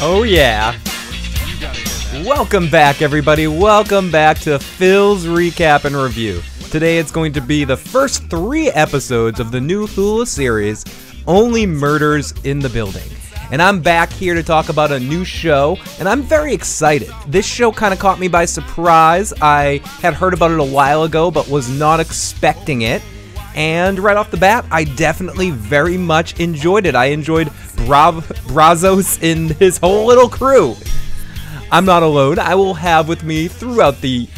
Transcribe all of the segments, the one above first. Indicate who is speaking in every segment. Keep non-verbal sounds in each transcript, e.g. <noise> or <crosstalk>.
Speaker 1: Oh, yeah. Welcome back, everybody. Welcome back to Phil's Recap and Review. Today it's going to be the first three episodes of the new Hulu series, Only Murders in the Building. And I'm back here to talk about a new show, and I'm very excited. This show kind of caught me by surprise. I had heard about it a while ago, but was not expecting it. And right off the bat, I definitely very much enjoyed it. I enjoyed Brav- Brazzos and his whole little crew. I'm not alone. I will have with me throughout the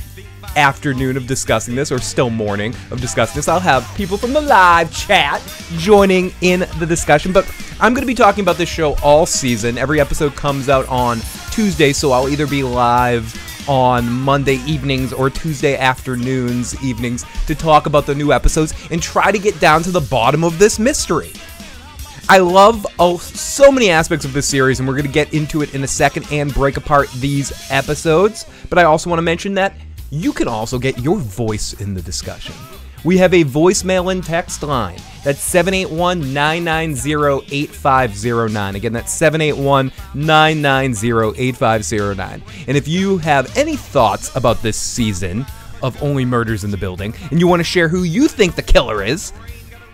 Speaker 1: afternoon of discussing this, or still morning of discussing this. I'll have people from the live chat joining in the discussion. But I'm going to be talking about this show all season. Every episode comes out on Tuesday, so I'll either be live on Monday evenings or Tuesday afternoons, evenings, to talk about the new episodes and try to get down to the bottom of this mystery. I love oh, so many aspects of this series, and we're going to get into it in a second and break apart these episodes. But I also want to mention that you can also get your voice in the discussion. We have a voicemail and text line. That's 781 990 8509. Again, that's 781 990 8509. And if you have any thoughts about this season of Only Murders in the Building, and you want to share who you think the killer is,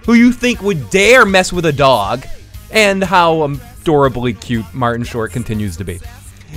Speaker 1: who you think would dare mess with a dog, and how adorably cute Martin Short continues to be.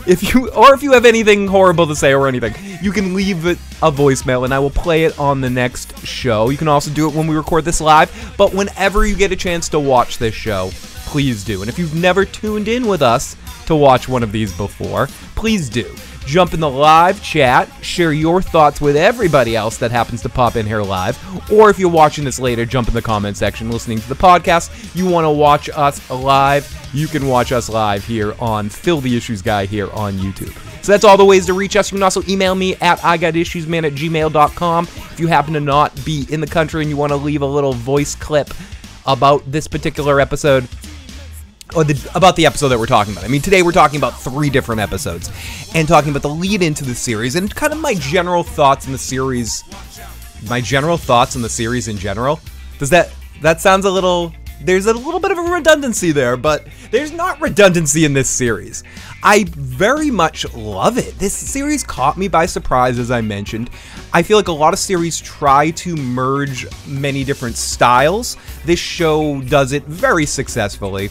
Speaker 1: If you or if you have anything horrible to say or anything, you can leave it a voicemail and I will play it on the next show. You can also do it when we record this live, but whenever you get a chance to watch this show, please do. And if you've never tuned in with us to watch one of these before, please do. Jump in the live chat, share your thoughts with everybody else that happens to pop in here live. Or if you're watching this later, jump in the comment section listening to the podcast. You want to watch us live, you can watch us live here on Phil the Issues Guy here on YouTube. So that's all the ways to reach us. You can also email me at igotissuesman at gmail.com. If you happen to not be in the country and you want to leave a little voice clip about this particular episode, or the, about the episode that we're talking about. I mean, today we're talking about three different episodes and talking about the lead into the series and kind of my general thoughts in the series. My general thoughts on the series in general. Does that that sounds a little there's a little bit of a redundancy there, but there's not redundancy in this series. I very much love it. This series caught me by surprise, as I mentioned. I feel like a lot of series try to merge many different styles. This show does it very successfully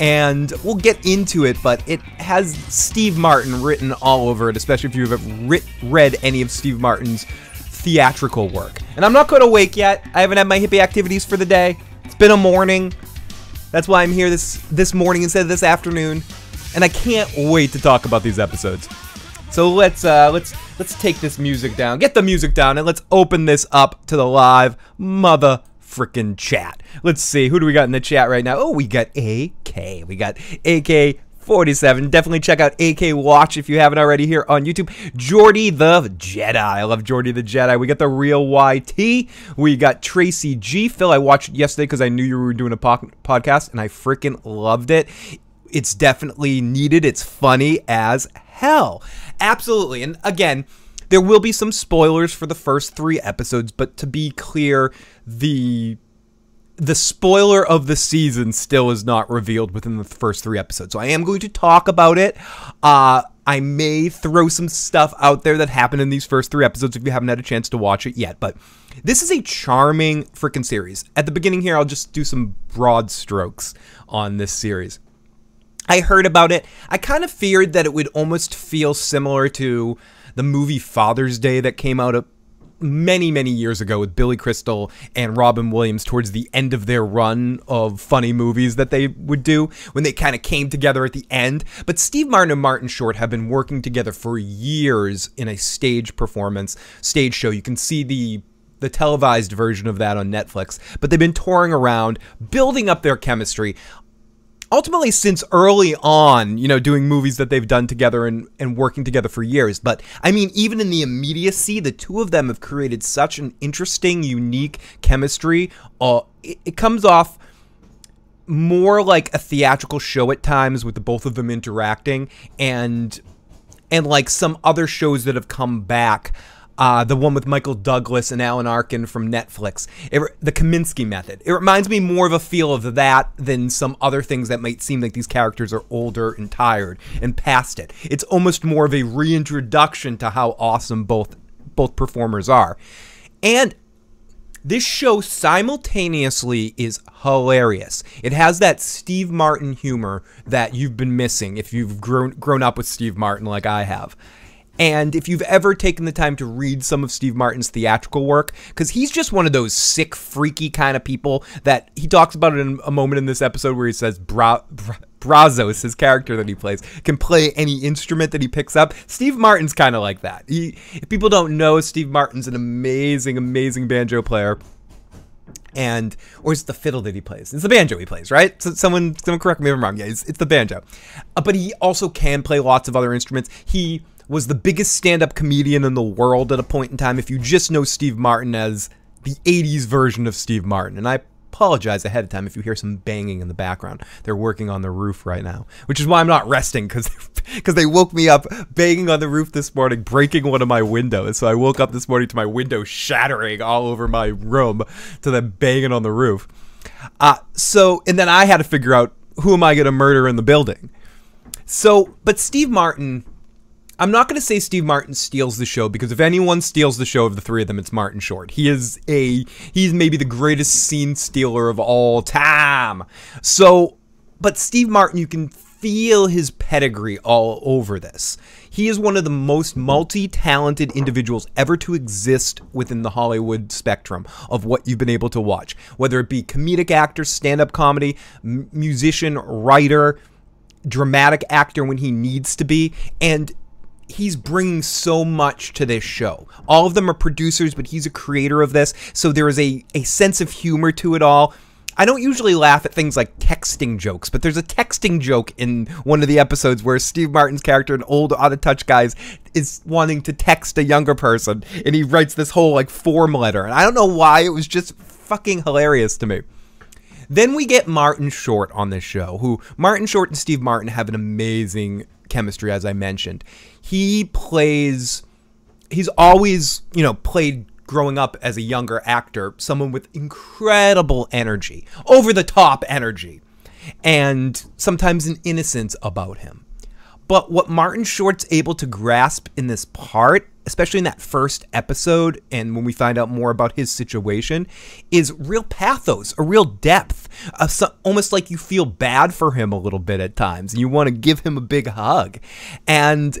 Speaker 1: and we'll get into it, but it has Steve Martin written all over it, especially if you've read any of Steve Martin's theatrical work. And I'm not quite awake yet. I haven't had my hippie activities for the day. It's been a morning. That's why I'm here this this morning instead of this afternoon, and I can't wait to talk about these episodes. So let's uh, let's let's take this music down, get the music down, and let's open this up to the live mother freaking chat. Let's see, who do we got in the chat right now? Oh, we got AK. We got AK 47. Definitely check out AK Watch if you haven't already here on YouTube. Jordy the Jedi. I love Jordy the Jedi. We got the real YT. We got Tracy G. Phil, I watched yesterday because I knew you were doing a po- podcast and I freaking loved it. It's definitely needed. It's funny as hell. Absolutely. And again, there will be some spoilers for the first three episodes, but to be clear, the the spoiler of the season still is not revealed within the first three episodes. So I am going to talk about it. Uh, I may throw some stuff out there that happened in these first three episodes if you haven't had a chance to watch it yet. But this is a charming freaking series. At the beginning here, I'll just do some broad strokes on this series. I heard about it. I kind of feared that it would almost feel similar to the movie Father's Day that came out many, many years ago with Billy Crystal and Robin Williams towards the end of their run of funny movies that they would do when they kind of came together at the end. But Steve Martin and Martin Short have been working together for years in a stage performance, stage show. You can see the the televised version of that on Netflix, but they've been touring around, building up their chemistry ultimately since early on, you know, doing movies that they've done together and, and working together for years. But I mean, even in the immediacy, the two of them have created such an interesting, unique chemistry. Uh, it, it comes off more like a theatrical show at times with the both of them interacting and and like some other shows that have come back uh, the one with Michael Douglas and Alan Arkin from Netflix, it, the Kominsky method. It reminds me more of a feel of that than some other things that might seem like these characters are older and tired and past it. It's almost more of a reintroduction to how awesome both both performers are. And this show simultaneously is hilarious. It has that Steve Martin humor that you've been missing if you've grown grown up with Steve Martin like I have. And if you've ever taken the time to read some of Steve Martin's theatrical work, because he's just one of those sick, freaky kind of people that he talks about it in a moment in this episode where he says Bra- Bra- Brazzos, his character that he plays, can play any instrument that he picks up. Steve Martin's kind of like that. He, if people don't know, Steve Martin's an amazing, amazing banjo player and or is it the fiddle that he plays? It's the banjo he plays, right? So someone, someone correct me if I'm wrong. Yeah, it's, it's the banjo, uh, but he also can play lots of other instruments. He was the biggest stand-up comedian in the world at a point in time. If you just know Steve Martin as the 80s version of Steve Martin, and I apologize ahead of time if you hear some banging in the background. They're working on the roof right now, which is why I'm not resting because because <laughs> they woke me up banging on the roof this morning, breaking one of my windows. So I woke up this morning to my window shattering all over my room to them banging on the roof. Uh, so and then I had to figure out who am I going to murder in the building. So, but Steve Martin I'm not going to say Steve Martin steals the show because if anyone steals the show of the three of them, it's Martin Short. He is a he's maybe the greatest scene stealer of all time. So, but Steve Martin, you can feel his pedigree all over this. He is one of the most multi-talented individuals ever to exist within the Hollywood spectrum of what you've been able to watch, whether it be comedic actor, stand-up comedy, m- musician, writer, dramatic actor when he needs to be, and he's bringing so much to this show. All of them are producers, but he's a creator of this, so there is a, a sense of humor to it all. I don't usually laugh at things like texting jokes, but there's a texting joke in one of the episodes where Steve Martin's character, an old out of touch guy, is wanting to text a younger person, and he writes this whole like form letter. And I don't know why, it was just fucking hilarious to me. Then we get Martin Short on this show, who Martin Short and Steve Martin have an amazing chemistry, as I mentioned. He plays, he's always, you know, played growing up as a younger actor, someone with incredible energy, over the top energy, and sometimes an innocence about him. But what Martin Short's able to grasp in this part, especially in that first episode, and when we find out more about his situation, is real pathos, a real depth, a, almost like you feel bad for him a little bit at times, and you want to give him a big hug. And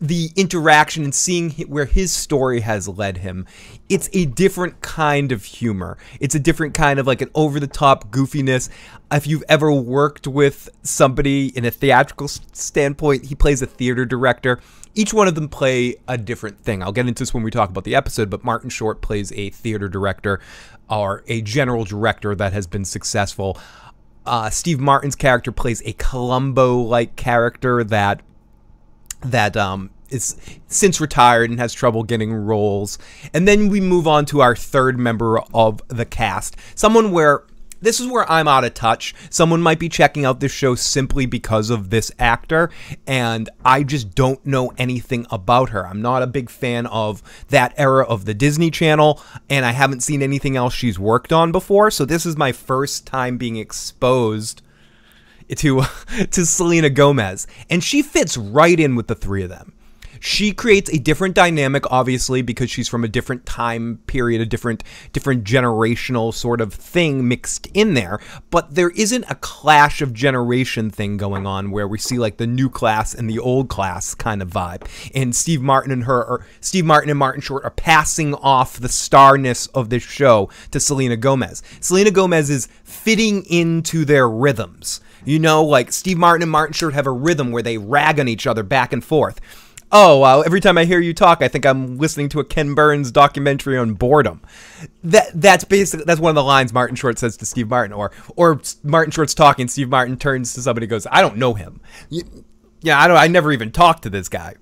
Speaker 1: the interaction and seeing where his story has led him, it's a different kind of humor. It's a different kind of like an over the top goofiness. If you've ever worked with somebody in a theatrical standpoint, he plays a theater director. Each one of them play a different thing. I'll get into this when we talk about the episode, but Martin Short plays a theater director or a general director that has been successful. Uh, Steve Martin's character plays a Columbo like character that that um, is since retired and has trouble getting roles. And then we move on to our third member of the cast, someone where this is where I'm out of touch. Someone might be checking out this show simply because of this actor, and I just don't know anything about her. I'm not a big fan of that era of the Disney Channel, and I haven't seen anything else she's worked on before, so this is my first time being exposed to <laughs> to Selena Gomez, and she fits right in with the three of them. She creates a different dynamic, obviously, because she's from a different time period, a different different generational sort of thing mixed in there. But there isn't a clash of generation thing going on where we see like the new class and the old class kind of vibe. And Steve Martin and her, or Steve Martin and Martin Short, are passing off the starness of this show to Selena Gomez. Selena Gomez is fitting into their rhythms. You know, like Steve Martin and Martin Short have a rhythm where they rag on each other back and forth oh wow every time i hear you talk i think i'm listening to a ken burns documentary on boredom. That that's basically that's one of the lines martin short says to steve martin or or martin short's talking steve martin turns to somebody goes i don't know him. Yeah i don't i never even talked to this guy.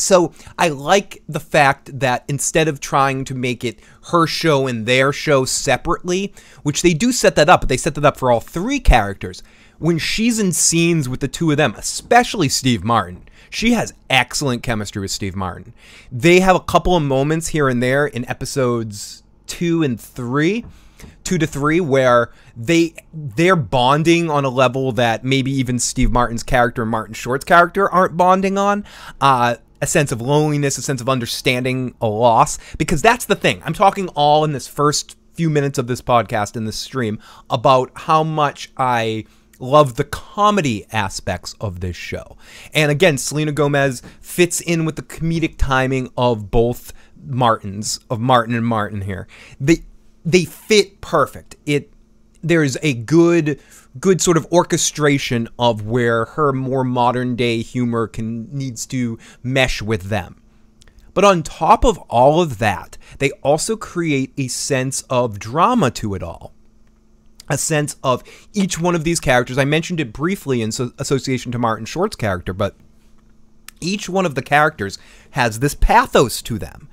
Speaker 1: So I like the fact that instead of trying to make it her show and their show separately, which they do set that up, but they set that up for all three characters, when she's in scenes with the two of them, especially Steve Martin, She has excellent chemistry with Steve Martin. They have a couple of moments here and there in episodes two and three, two to three, where they they're bonding on a level that maybe even Steve Martin's character and Martin Short's character aren't bonding on. Uh, a sense of loneliness, a sense of understanding a loss, because that's the thing. I'm talking all in this first few minutes of this podcast in this stream about how much I love the comedy aspects of this show. And again, Selena Gomez fits in with the comedic timing of both Martins, of Martin and Martin here. They they fit perfect. It there's a good good sort of orchestration of where her more modern day humor can needs to mesh with them. But on top of all of that, they also create a sense of drama to it all a sense of each one of these characters. I mentioned it briefly in so- association to Martin Short's character, but each one of the characters has this pathos to them.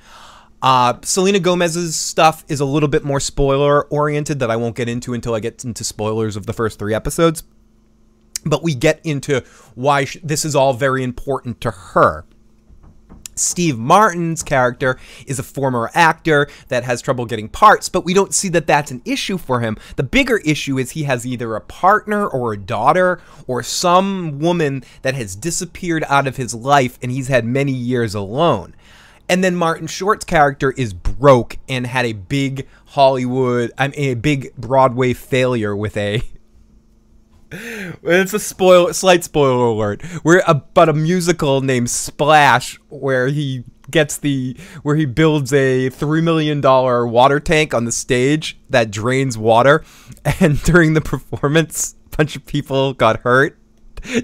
Speaker 1: Uh, Selena Gomez's stuff is a little bit more spoiler oriented that I won't get into until I get into spoilers of the first three episodes. But we get into why sh- this is all very important to her. Steve Martin's character is a former actor that has trouble getting parts, but we don't see that that's an issue for him. The bigger issue is he has either a partner or a daughter or some woman that has disappeared out of his life and he's had many years alone. And then Martin Short's character is broke and had a big Hollywood, I mean, a big Broadway failure with a it's a spoil, slight spoiler alert. We're about a musical named Splash, where he gets the where he builds a three million dollar water tank on the stage that drains water, <laughs> and during the performance, a bunch of people got hurt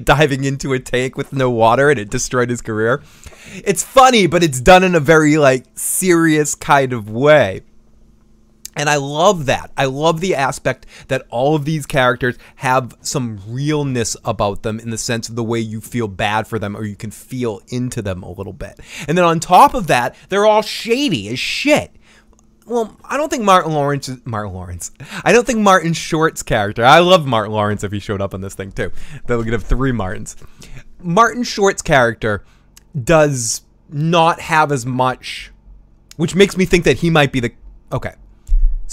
Speaker 1: diving into a tank with no water, and it destroyed his career. It's funny, but it's done in a very like serious kind of way. And I love that. I love the aspect that all of these characters have some realness about them in the sense of the way you feel bad for them or you can feel into them a little bit. And then on top of that, they're all shady as shit. Well, I don't think Martin Lawrence is Martin Lawrence. I don't think Martin Short's character. I love Martin Lawrence if he showed up on this thing too. Then we could have three Martins. Martin Short's character does not have as much, which makes me think that he might be the okay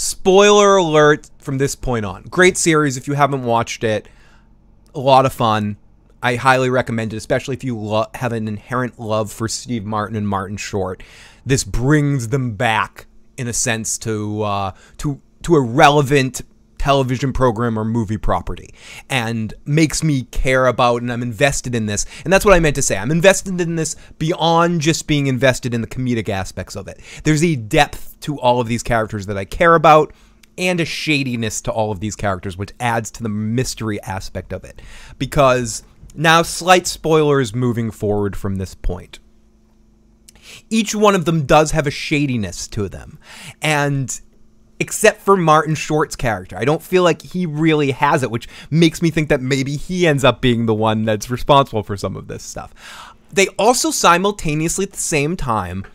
Speaker 1: Spoiler alert from this point on. Great series if you haven't watched it. A lot of fun. I highly recommend it, especially if you lo- have an inherent love for Steve Martin and Martin Short. This brings them back, in a sense, to uh, to to a relevant television program or movie property and makes me care about and I'm invested in this. And that's what I meant to say. I'm invested in this beyond just being invested in the comedic aspects of it. There's a depth to all of these characters that I care about and a shadiness to all of these characters which adds to the mystery aspect of it. Because now slight spoilers moving forward from this point each one of them does have a shadiness to them. And except for Martin Short's character. I don't feel like he really has it, which makes me think that maybe he ends up being the one that's responsible for some of this stuff. They also simultaneously at the same time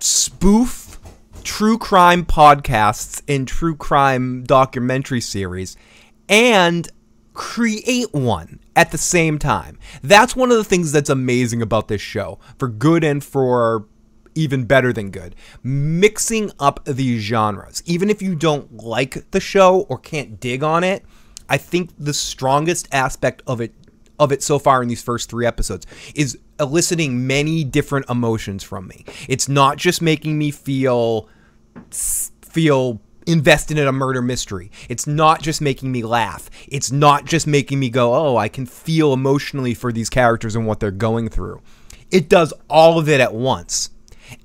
Speaker 1: spoof true crime podcasts and true crime documentary series and create one at the same time. That's one of the things that's amazing about this show, for good and for even better than good. Mixing up these genres, even if you don't like the show or can't dig on it, I think the strongest aspect of it of it so far in these first 3 episodes is eliciting many different emotions from me. It's not just making me feel feel invested in a murder mystery. It's not just making me laugh. It's not just making me go, "Oh, I can feel emotionally for these characters and what they're going through." It does all of it at once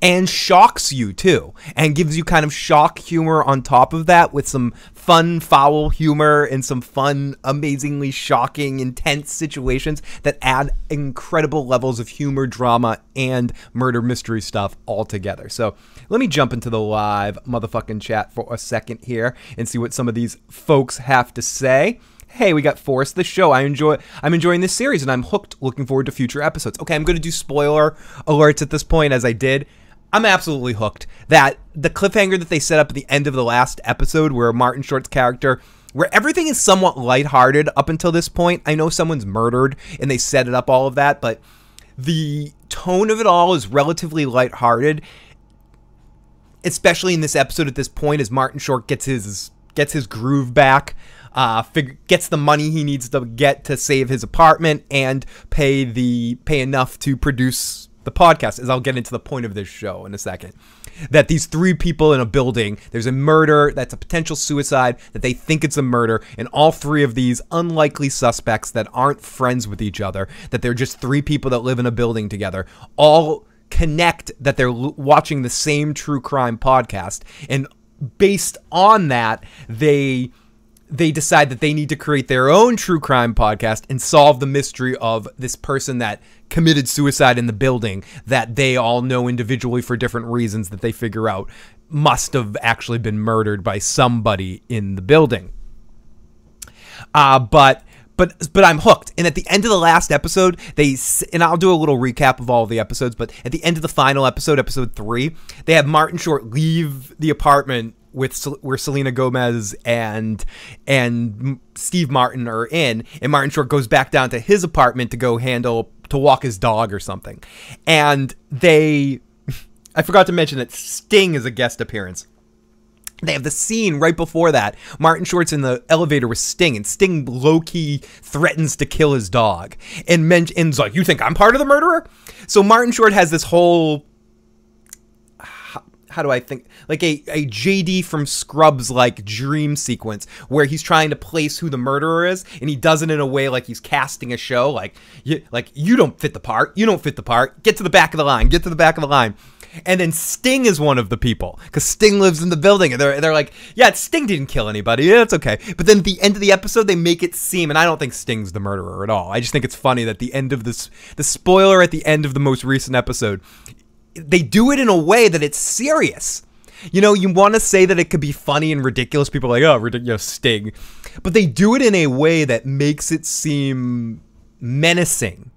Speaker 1: and shocks you too, and gives you kind of shock humor on top of that with some fun, foul humor and some fun, amazingly shocking, intense situations that add incredible levels of humor, drama, and murder mystery stuff all together. So let me jump into the live motherfucking chat for a second here and see what some of these folks have to say hey, we got Force the show. I enjoy I'm enjoying this series and I'm hooked looking forward to future episodes. Okay, I'm going to do spoiler alerts at this point as I did. I'm absolutely hooked. That the cliffhanger that they set up at the end of the last episode where Martin Short's character where everything is somewhat lighthearted up until this point. I know someone's murdered and they set it up all of that, but the tone of it all is relatively lighthearted. Especially in this episode at this point, as Martin Short gets his gets his groove back, uh, fig- gets the money he needs to get to save his apartment and pay the pay enough to produce the podcast. As I'll get into the point of this show in a second that these three people in a building, there's a murder that's a potential suicide, that they think it's a murder, and all three of these unlikely suspects that aren't friends with each other, that they're just three people that live in a building together, all connect that they're l- watching the same true crime podcast. And based on that, they they decide that they need to create their own true crime podcast and solve the mystery of this person that committed suicide in the building that they all know individually for different reasons that they figure out must have actually been murdered by somebody in the building. Uh, but but but I'm hooked. And at the end of the last episode, they and I'll do a little recap of all of the episodes. But at the end of the final episode, episode three, they have Martin Short leave the apartment with where Selena Gomez and and Steve Martin are in, and Martin Short goes back down to his apartment to go handle to walk his dog or something, and they. <laughs> I forgot to mention that Sting is a guest appearance. They have the scene right before that. Martin Short's in the elevator with Sting, and Sting low key threatens to kill his dog. And mentions like, "You think I'm part of the murderer?" So Martin Short has this whole how do I think like a, a JD from Scrubs like dream sequence where he's trying to place who the murderer is and he does it in a way like he's casting a show like you like you don't fit the part. You don't fit the part. Get to the back of the line. Get to the back of the line. And then Sting is one of the people because Sting lives in the building and they're they're like yeah Sting didn't kill anybody. Yeah it's okay. But then at the end of the episode they make it seem and I don't think Sting's the murderer at all. I just think it's funny that the end of this the spoiler at the end of the most recent episode they do it in a way that it's serious. You know, you want to say that it could be funny and ridiculous. People are like, oh, ridiculous Sting. But they do it in a way that makes it seem menacing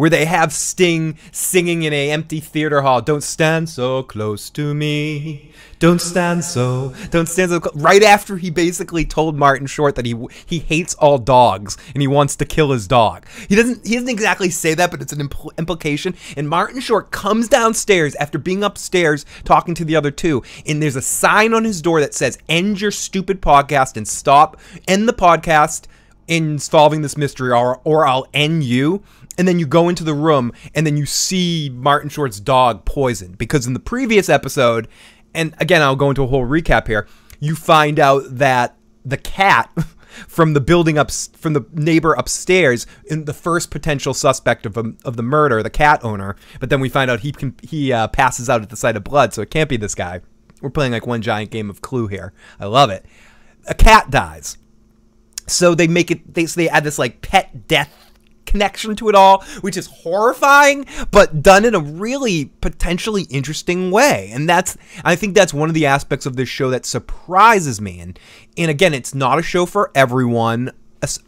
Speaker 1: where they have Sting singing in a empty theater hall. Don't stand so close to me. Don't stand so. Don't stand so. Close. Right after he basically told Martin Short that he he hates all dogs and he wants to kill his dog. He doesn't. He doesn't exactly say that, but it's an impl- implication. And Martin Short comes downstairs after being upstairs talking to the other two, and there's a sign on his door that says "End your stupid podcast and stop. End the podcast." In solving this mystery or or I'll end you and then you go into the room and then you see Martin Short's dog poisoned because in the previous episode, and again I'll go into a whole recap here, you find out that the cat <laughs> from the building up from the neighbor upstairs in the first potential suspect of, a, of the murder, the cat owner. But then we find out he can, he uh, passes out at the sight of blood, so it can't be this guy. We're playing like one giant game of Clue here. I love it. A cat dies, so they make it. They so they add this like pet death connection to it all, which is horrifying, but done in a really potentially interesting way. And that's, I think that's one of the aspects of this show that surprises me. And, and again, it's not a show for everyone.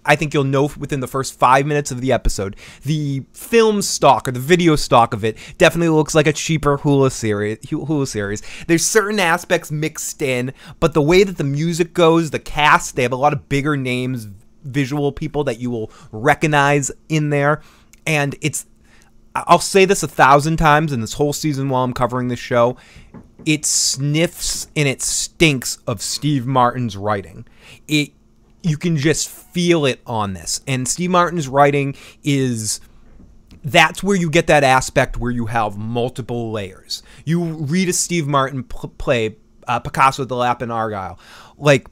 Speaker 1: I think you'll know within the first five minutes of the episode. The film stock or the video stock of it definitely looks like a cheaper Hulu series. Hulu series. There's certain aspects mixed in, but the way that the music goes, the cast, they have a lot of bigger names, visual people that you will recognize in there. And it's, I'll say this a thousand times in this whole season while I'm covering this show. It sniffs and it stinks of Steve Martin's writing. It, you can just feel it on this. And Steve Martin's writing is that's where you get that aspect where you have multiple layers. You read a Steve Martin play, uh, Picasso, The Lap, and Argyle. Like,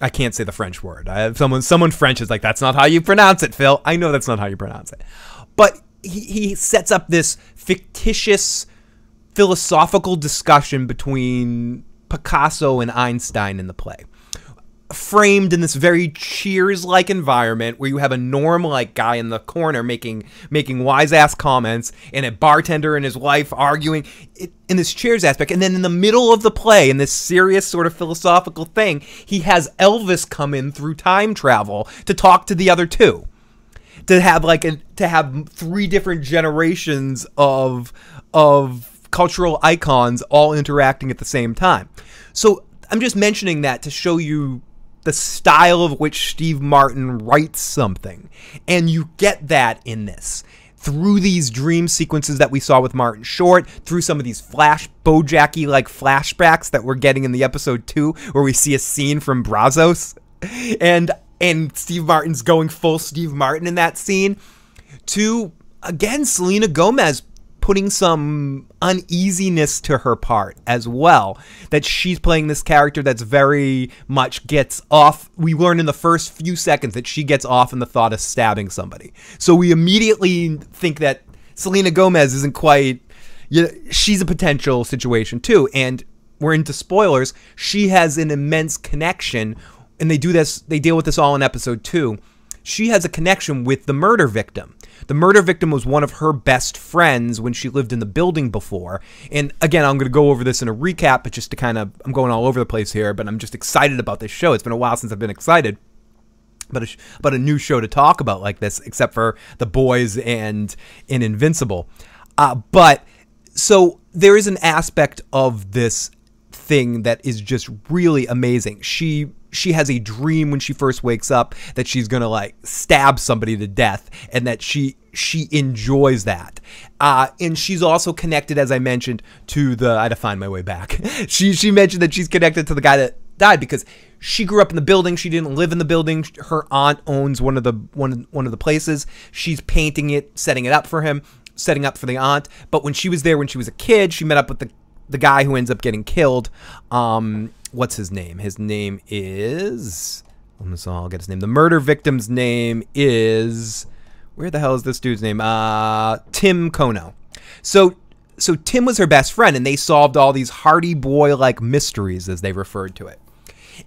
Speaker 1: I can't say the French word. I have someone someone French is like that's not how you pronounce it, Phil. I know that's not how you pronounce it. But he, he sets up this fictitious philosophical discussion between Picasso and Einstein in the play framed in this very cheers like environment where you have a norm like guy in the corner making making wise ass comments and a bartender and his wife arguing in this cheers aspect. And then in the middle of the play in this serious sort of philosophical thing he has Elvis come in through time travel to talk to the other two. To have like a to have three different generations of of cultural icons all interacting at the same time. So I'm just mentioning that to show you the style of which Steve Martin writes something. And you get that in this. Through these dream sequences that we saw with Martin Short, through some of these flash Bojacky like flashbacks that we're getting in the episode two, where we see a scene from Brazzos, <laughs> and and Steve Martin's going full Steve Martin in that scene, to again Selena Gomez putting some uneasiness to her part as well. That she's playing this character that's very much gets off. We learn in the first few seconds that she gets off in the thought of stabbing somebody. So we immediately think that Selena Gomez isn't quite. You know, she's a potential situation too. And we're into spoilers. She has an immense connection, and they do this. They deal with this all in episode two. She has a connection with the murder victim the murder victim was one of her best friends when she lived in the building before. And again, I'm going to go over this in a recap, but just to kind of, I'm going all over the place here, but I'm just excited about this show. It's been a while since I've been excited about a, a new show to talk about like this, except for The Boys and in Invincible. Uh, but so there is an aspect of this thing that is just really amazing. She she has a dream when she first wakes up that she's gonna like stab somebody to death and that she she enjoys that. Uh, and she's also connected as i mentioned to the i had to find my way back. <laughs> She she mentioned that she's connected to the guy that died because she grew up in the building. She didn't live in the building. Her aunt owns one of the one, one of the places. She's painting it setting it up for him setting up for the aunt. But when she was there when she was a kid she met up with the the guy who ends up getting killed um, what's his name? His name is. I'll get his name. The murder victim's name is. Where the hell is this dude's name? Uh, Tim Kono. So, so Tim was her best friend, and they solved all these Hardy Boy like mysteries, as they referred to it.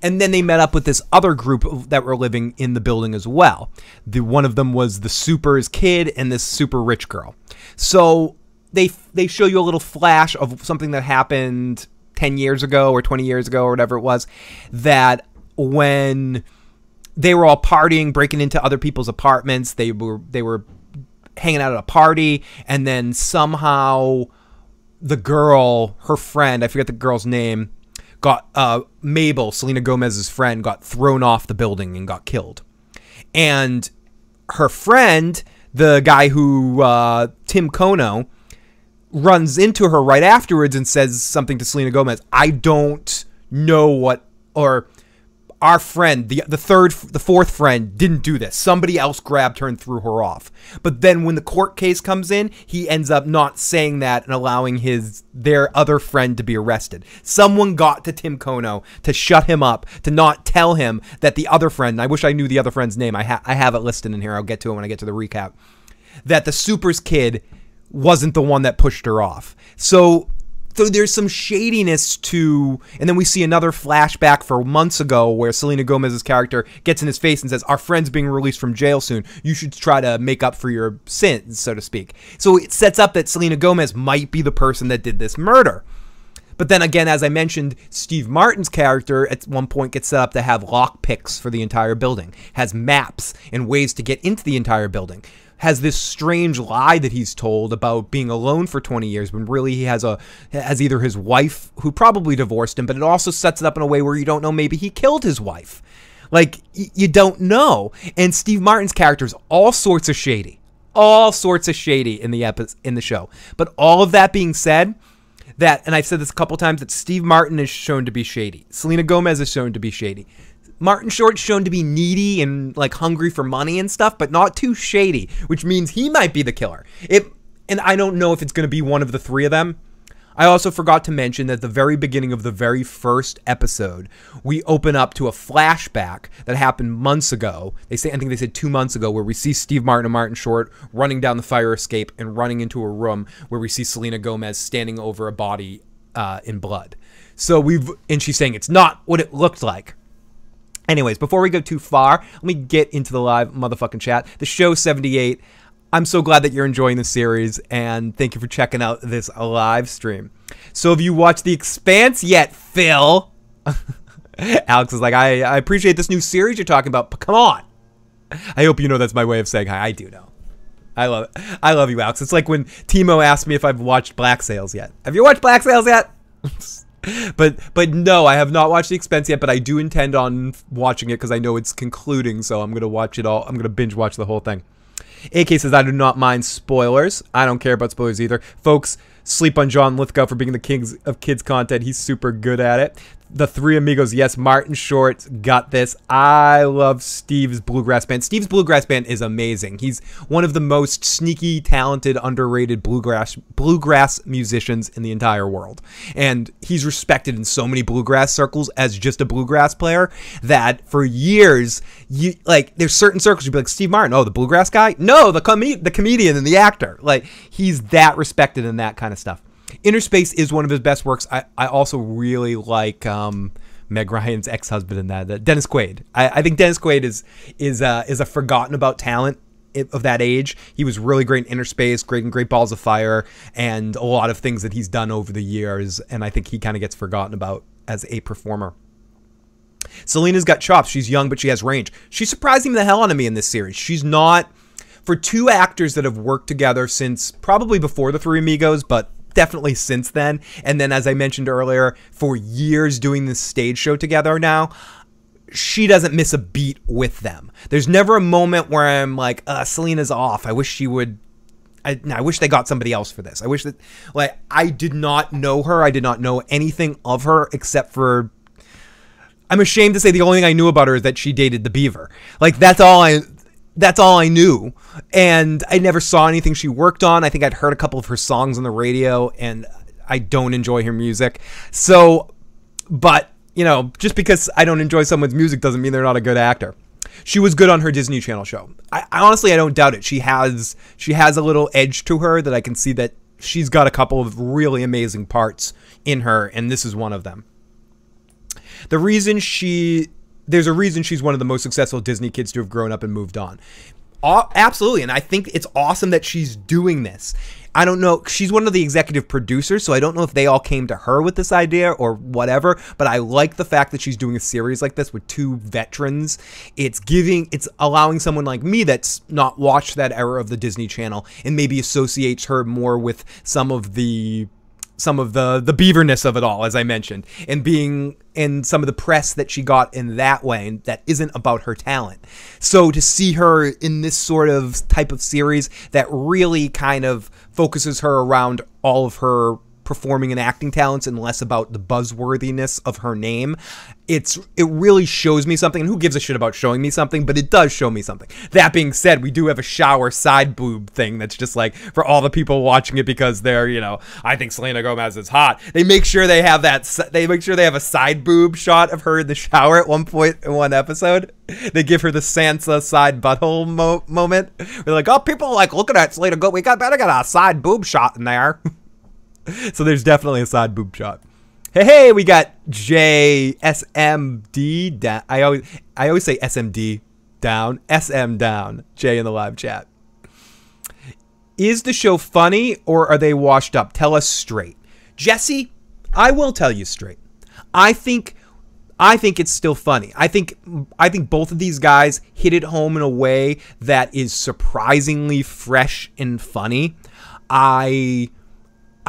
Speaker 1: And then they met up with this other group that were living in the building as well. The one of them was the super's kid and this super rich girl. So they they show you a little flash of something that happened 10 years ago or 20 years ago or whatever it was that when they were all partying breaking into other people's apartments they were they were hanging out at a party and then somehow the girl her friend i forget the girl's name got uh, mabel selena gomez's friend got thrown off the building and got killed. And her friend the guy who uh, tim kono runs into her right afterwards and says something to Selena Gomez. I don't know what or our friend, the the third the fourth friend didn't do this. Somebody else grabbed her and threw her off. But then when the court case comes in, he ends up not saying that and allowing his their other friend to be arrested. Someone got to Tim Kono to shut him up, to not tell him that the other friend, I wish I knew the other friend's name. I ha- I have it listed in here. I'll get to it when I get to the recap. That the Supers kid wasn't the one that pushed her off. So so there's some shadiness to and then we see another flashback for months ago where Selena Gomez's character gets in his face and says our friend's being released from jail soon. You should try to make up for your sins so to speak. So it sets up that Selena Gomez might be the person that did this murder. But then again as I mentioned Steve Martin's character at one point gets set up to have lock picks for the entire building has maps and ways to get into the entire building has this strange lie that he's told about being alone for 20 years when really he has a has either his wife who probably divorced him but it also sets it up in a way where you don't know maybe he killed his wife. Like y- you don't know. And Steve Martin's character is all sorts of shady. All sorts of shady in the epi- in the show. But all of that being said that and I've said this a couple times that Steve Martin is shown to be shady. Selena Gomez is shown to be shady Martin Short's shown to be needy and like hungry for money and stuff, but not too shady, which means he might be the killer. It and I don't know if it's going to be one of the three of them. I also forgot to mention that at the very beginning of the very first episode, we open up to a flashback that happened months ago. They say I think they said 2 months ago where we see Steve Martin and Martin Short running down the fire escape and running into a room where we see Selena Gomez standing over a body uh, in blood. So we've and she's saying it's not what it looked like. Anyways, before we go too far, let me get into the live motherfucking chat. The show 78. I'm so glad that you're enjoying the series, and thank you for checking out this live stream. So, have you watched The Expanse yet, Phil? <laughs> Alex is like, I, I appreciate this new series you're talking about, but come on. I hope you know that's my way of saying hi. I do know. I love it. I love you, Alex. It's like when Timo asked me if I've watched Black Sails yet. Have you watched Black Sails yet? <laughs> but but no, I have not watched The Expanse yet, but I do intend on watching it because I know it's concluding, so I'm gonna watch it all. I'm gonna binge watch the whole thing. AK says I do not mind spoilers. I don't care about spoilers either, folks. Sleep on John Lithgow for being the king of kids content. He's super good at it the three amigos. Yes, Martin Short got this. I love Steve's bluegrass band. Steve's bluegrass band is amazing. He's one of the most sneaky, talented, underrated bluegrass bluegrass musicians in the entire world, and he's respected in so many bluegrass circles as just a bluegrass player that for years, you like there's certain circles you'd be like Steve Martin, oh the bluegrass guy, no the com- the comedian and the actor, like he's that respected in that kind of stuff. Innerspace is one of his best works. I, I also really like um, Meg Ryan's ex husband in that, uh, Dennis Quaid. I, I think Dennis Quaid is is uh, is a forgotten about talent of that age. He was really great in Innerspace, great in Great Balls of Fire, and a lot of things that he's done over the years. And I think he kind of gets forgotten about as a performer. Selena's got chops. She's young, but she has range. She's surprising the hell out of me in this series. She's not for two actors that have worked together since probably before the Three Amigos, but definitely since then. And then, as I mentioned earlier, for years doing this stage show together now, she doesn't miss a beat with them. There's never a moment where I'm like, uh, Selena's off. I wish she would. I, I wish they got somebody else for this. I wish that, like, I did not know her. I did not know anything of her except for I'm ashamed to say the only thing I knew about her is that she dated the Beaver. Like that's all I that's all I knew. And I never saw anything she worked on. I think I'd heard a couple of her songs on the radio, and I don't enjoy her music. So, but, you know, just because I don't enjoy someone's music doesn't mean they're not a good actor. She was good on her Disney Channel show. I, I honestly I don't doubt it. She has she has a little edge to her that I can see that she's got a couple of really amazing parts in her, and this is one of them. The reason she there's a reason she's one of the most successful Disney kids to have grown up and moved on. Absolutely, and I think it's awesome that she's doing this. I don't know. She's one of the executive producers, so I don't know if they all came to her with this idea or whatever. But I like the fact that she's doing a series like this with two veterans. It's giving, it's allowing someone like me that's not watched that era of the Disney Channel and maybe associates her more with some of the some of the the beaverness of it all, as I mentioned, and being in some of the press that she got in that way that isn't about her talent. So to see her in this sort of type of series that really kind of focuses her around all of her performing and acting talents and less about the buzzworthiness of her name. It's it really shows me something, and who gives a shit about showing me something, but it does show me something. That being said, we do have a shower side boob thing that's just like for all the people watching it because they're, you know, I think Selena Gomez is hot. They make sure they have that they make sure they have a side boob shot of her in the shower at one point in one episode. They give her the Sansa side butthole mo- moment. They're like, "Oh, people like looking at Selena Gomez. We got better get a side boob shot in there." <laughs> <laughs> so there's definitely a side boob shot. Hey, hey, we got JSMD down. I always, I always say SMD down, SM down. Jay in the live chat. Is the show funny or are they washed up? Tell us straight. Jesse, I will tell you straight. I think I think it's still funny. I think I think both of these guys hit it home in a way that is surprisingly fresh and funny. I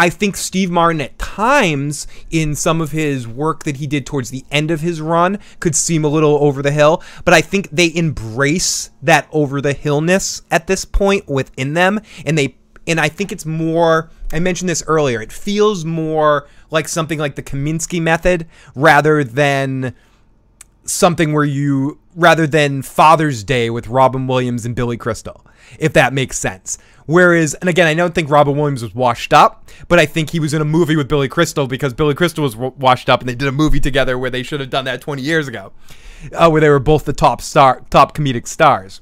Speaker 1: I think Steve Martin at times in some of his work that he did towards the end of his run could seem a little over the hill, but I think they embrace that over the hillness at this point within them and they and I think it's more I mentioned this earlier. It feels more like something like the Kominsky method rather than something where you rather than Father's Day with Robin Williams and Billy Crystal, if that makes sense. Whereas, and again, I don't think Robin Williams was washed up, but I think he was in a movie with Billy Crystal because Billy Crystal was washed up, and they did a movie together where they should have done that 20 years ago, uh, where they were both the top star, top comedic stars.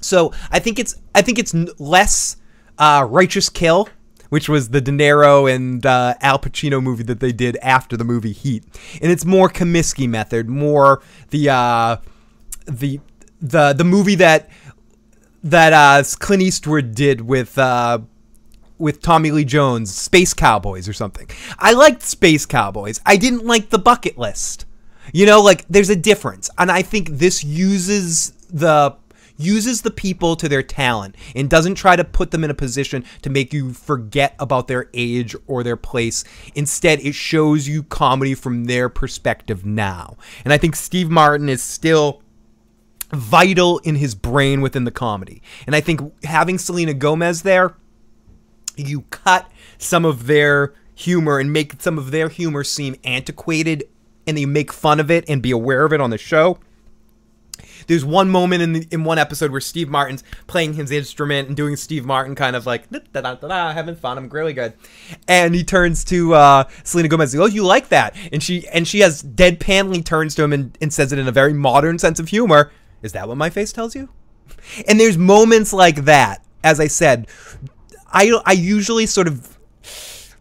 Speaker 1: So I think it's I think it's less uh, Righteous Kill, which was the De Niro and uh, Al Pacino movie that they did after the movie Heat, and it's more Comiskey method, more the uh, the the the movie that that uh, Clint Eastwood did with uh, with Tommy Lee Jones, Space Cowboys or something. I liked Space Cowboys. I didn't like the bucket list. You know, like there's a difference, and I think this uses the uses the people to their talent and doesn't try to put them in a position to make you forget about their age or their place. Instead, it shows you comedy from their perspective now. And I think Steve Martin is still vital in his brain within the comedy. And I think having Selena Gomez there, you cut some of their humor and make some of their humor seem antiquated and you make fun of it and be aware of it on the show. There's one moment in the, in one episode where Steve Martin's playing his instrument and doing Steve Martin kind of like da da da da having fun. I'm really good, and he turns to uh, Selena Gomez. Oh, you like that? And she and she has deadpanly turns to him and, and says it in a very modern sense of humor. Is that what my face tells you? <laughs> And there's moments like that. As I said, I I usually sort of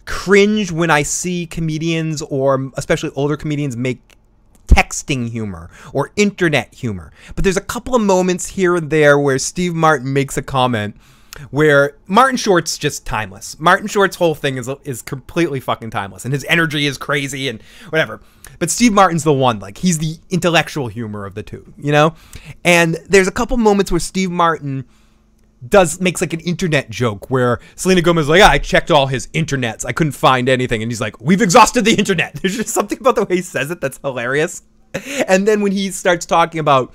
Speaker 1: cringe when I see comedians or especially older comedians make texting humor or internet humor. But there's a couple of moments here and there where Steve Martin makes a comment where Martin Short's just timeless. Martin Short's whole thing is is completely fucking timeless and his energy is crazy and whatever. But Steve Martin's the one, like he's the intellectual humor of the two, you know? And there's a couple moments where Steve Martin does makes like an internet joke where Selena Gomez is like, ah, I checked all his internets, I couldn't find anything, and he's like, we've exhausted the internet. <laughs> There's just something about the way he says it that's hilarious. And then when he starts talking about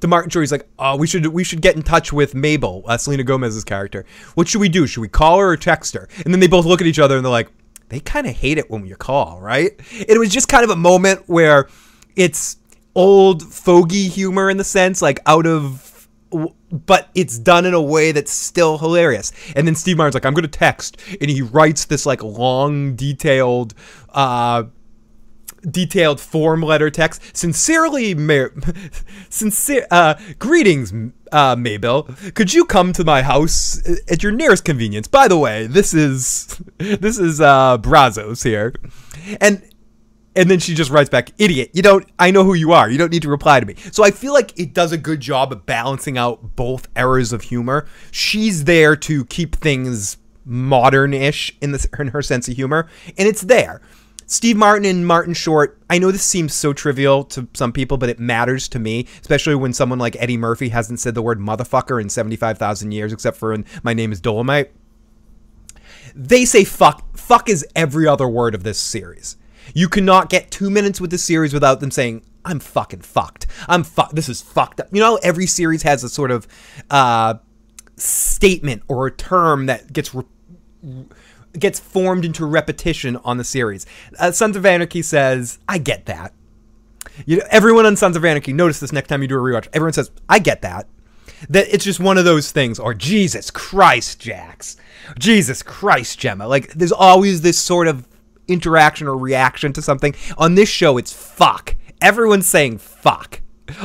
Speaker 1: to Martin Short, he's like, "Oh, we should we should get in touch with Mabel, uh, Selena Gomez's character. What should we do? Should we call her or text her?" And then they both look at each other and they're like, "They kind of hate it when we call, right?" It was just kind of a moment where it's old fogey humor in the sense, like out of but it's done in a way that's still hilarious. And then Steve Martin's like, I'm gonna text, and he writes this like long, detailed, uh, detailed form letter text. Sincerely, Mar- <laughs> sincere, uh, greetings, uh, Mabel. Could you come to my house at your nearest convenience? By the way, this is <laughs> this is uh, Brazzos here, and and then she just writes back, idiot, you don't, I know who you are. You don't need to reply to me. So I feel like it does a good job of balancing out both errors of humor. She's there to keep things modern ish in, in her sense of humor, and it's there. Steve Martin and Martin Short, I know this seems so trivial to some people, but it matters to me, especially when someone like Eddie Murphy hasn't said the word motherfucker in 75,000 years, except for in My Name is Dolemite. They say fuck. Fuck is every other word of this series. You cannot get two minutes with the series without them saying, I'm fucking fucked. I'm fuck. This is fucked up. You know, every series has a sort of uh, statement or a term that gets re- gets formed into repetition on the series. Uh, Sons of Anarchy says, "I get that." You know, everyone on Sons of Anarchy notice this next time you do a rewatch. Everyone says, "I get that." That it's just one of those things. Or Jesus Christ, Jax. Jesus Christ, Gemma. Like there's always this sort of interaction or reaction to something. On this show, it's fuck. Everyone's saying fuck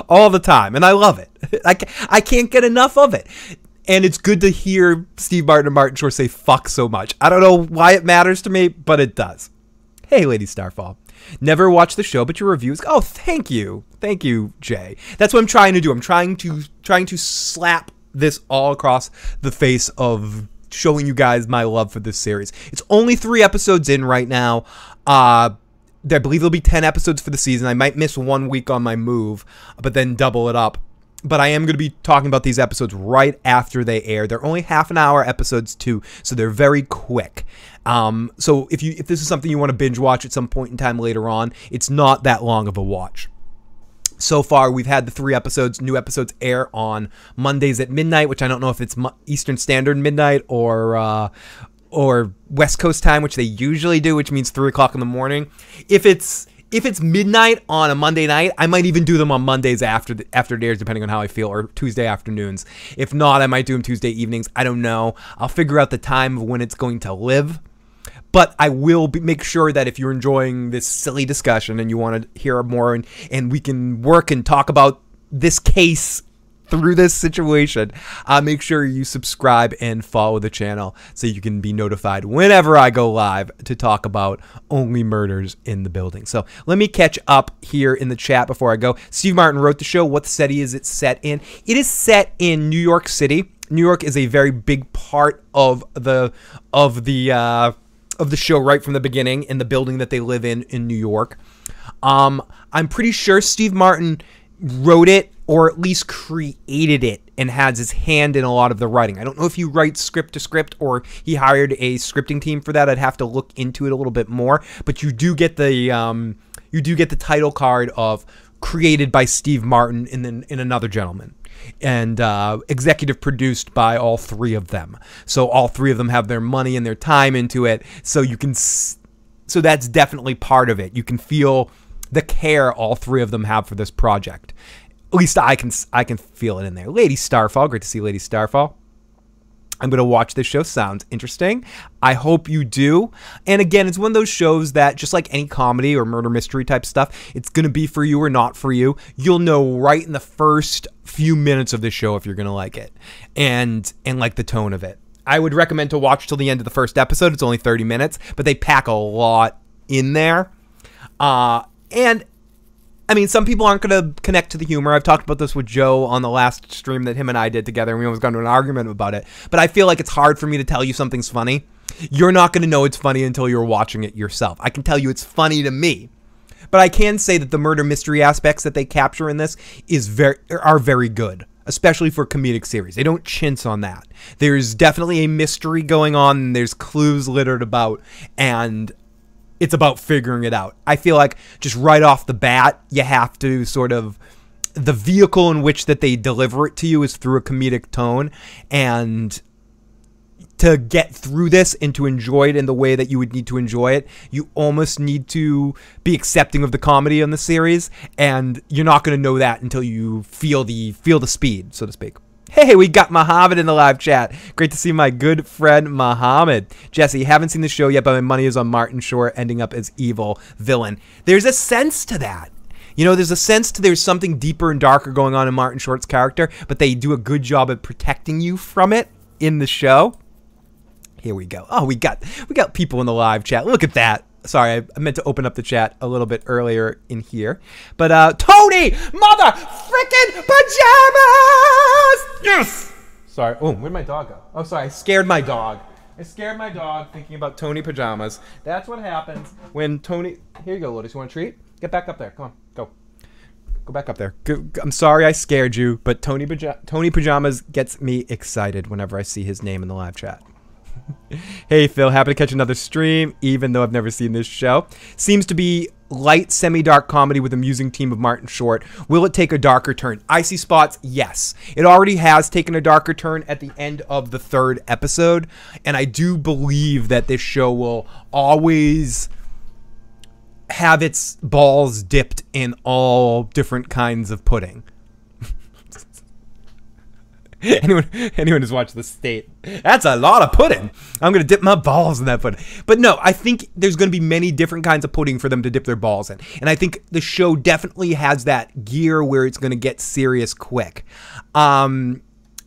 Speaker 1: all the time, and I love it. <laughs> I, I can't get enough of it. And it's good to hear Steve Martin and Martin Short say fuck so much. I don't know why it matters to me, but it does. Hey, Lady Starfall. Never watched the show, but your reviews. Oh, thank you, thank you, Jay. That's what I'm trying to do. I'm trying to trying to slap this all across the face of showing you guys my love for this series. It's only three episodes in right now. Uh, I believe there'll be 10 episodes for the season. I might miss one week on my move, but then double it up. But I am going to be talking about these episodes right after they air. They're only half an hour episodes too, so they're very quick. Um, so if you if this is something you want to binge watch at some point in time later on, it's not that long of a watch so far we've had the three episodes new episodes air on mondays at midnight which i don't know if it's eastern standard midnight or uh, or west coast time which they usually do which means three o'clock in the morning if it's if it's midnight on a Monday night, I might even do them on Mondays after the, after airs, depending on how I feel, or Tuesday afternoons. If not, I might do them Tuesday evenings. I don't know. I'll figure out the time of when it's going to live. But I will be, make sure that if you're enjoying this silly discussion and you want to hear more and, and we can work and talk about this case through this situation, uh, make sure you subscribe and follow the channel so you can be notified whenever I go live to talk about only murders in the building. So let me catch up here in the chat before I go. Steve Martin wrote the show. What city is it set in? It is set in New York City. New York is a very big part of the of the uh, of the show right from the beginning in the building that they live in in New York. Um, I'm pretty sure Steve Martin wrote it or at least created it and has his hand in a lot of the writing. I don't know if he writes script to script or he hired a scripting team for that. I'd have to look into it a little bit more. But you do get the um, you do get the title card of created by Steve Martin and then in another gentleman and uh, executive produced by all three of them. So all three of them have their money and their time into it. So you can, s- so that's definitely part of it. You can feel the care all three of them have for this project. At least I can, I can feel it in there. Lady Starfall, great to see Lady Starfall. I'm going to watch this show. Sounds interesting. I hope you do. And again, it's one of those shows that, just like any comedy or murder mystery type stuff, it's going to be for you or not for you. You'll know right in the first few minutes of the show if you're going to like it and and like the tone of it. I would recommend to watch till the end of the first episode. It's only 30 minutes, but they pack a lot in there. Uh, and I mean, some people aren't going to connect to the humor. I've talked about this with Joe on the last stream that him and I did together, and we almost got into an argument about it. But I feel like it's hard for me to tell you something's funny. You're not going to know it's funny until you're watching it yourself. I can tell you it's funny to me. But I can say that the murder mystery aspects that they capture in this is very are very good, especially for comedic series. They don't chintz on that. There's definitely a mystery going on, there's clues littered about, and it's about figuring it out. I feel like just right off the bat, you have to sort of the vehicle in which that they deliver it to you is through a comedic tone and to get through this and to enjoy it in the way that you would need to enjoy it, you almost need to be accepting of the comedy in the series, and you're not going to know that until you feel the feel the speed, so to speak. Hey, we got Muhammad in the live chat. Great to see my good friend Muhammad. Jesse, haven't seen the show yet, but my money is on Martin Short ending up as evil villain. There's a sense to that. You know, there's a sense to there's something deeper and darker going on in Martin Short's character, but they do a good job at protecting you from it in the show. Here we go. Oh, we got we got people in the live chat. Look at that. Sorry, I, meant to open up the chat a little bit earlier in here. But uh Tony, mother freaking pajamas! Yes! Sorry. Oh, where'd my dog go? Oh, sorry. I scared my dog. I scared my dog thinking about Tony pajamas. That's what happens when Tony. Here you go, Lotus. You want a treat? Get back up there. Come on. Go. Go back up there. I'm sorry I scared you, but Tony, Paja- Tony Pajamas gets me excited whenever I see his name in the live chat. Hey Phil, happy to catch another stream, even though I've never seen this show. Seems to be light, semi dark comedy with amusing team of Martin Short. Will it take a darker turn? Icy Spots, yes. It already has taken a darker turn at the end of the third episode, and I do believe that this show will always have its balls dipped in all different kinds of pudding. <laughs> anyone anyone who's watched the state that's a lot of pudding. I'm gonna dip my balls in that pudding. But no i think there's gonna be many different kinds of pudding for them to dip their balls in. And i think the show definitely has that gear where it's gonna get serious quick. Um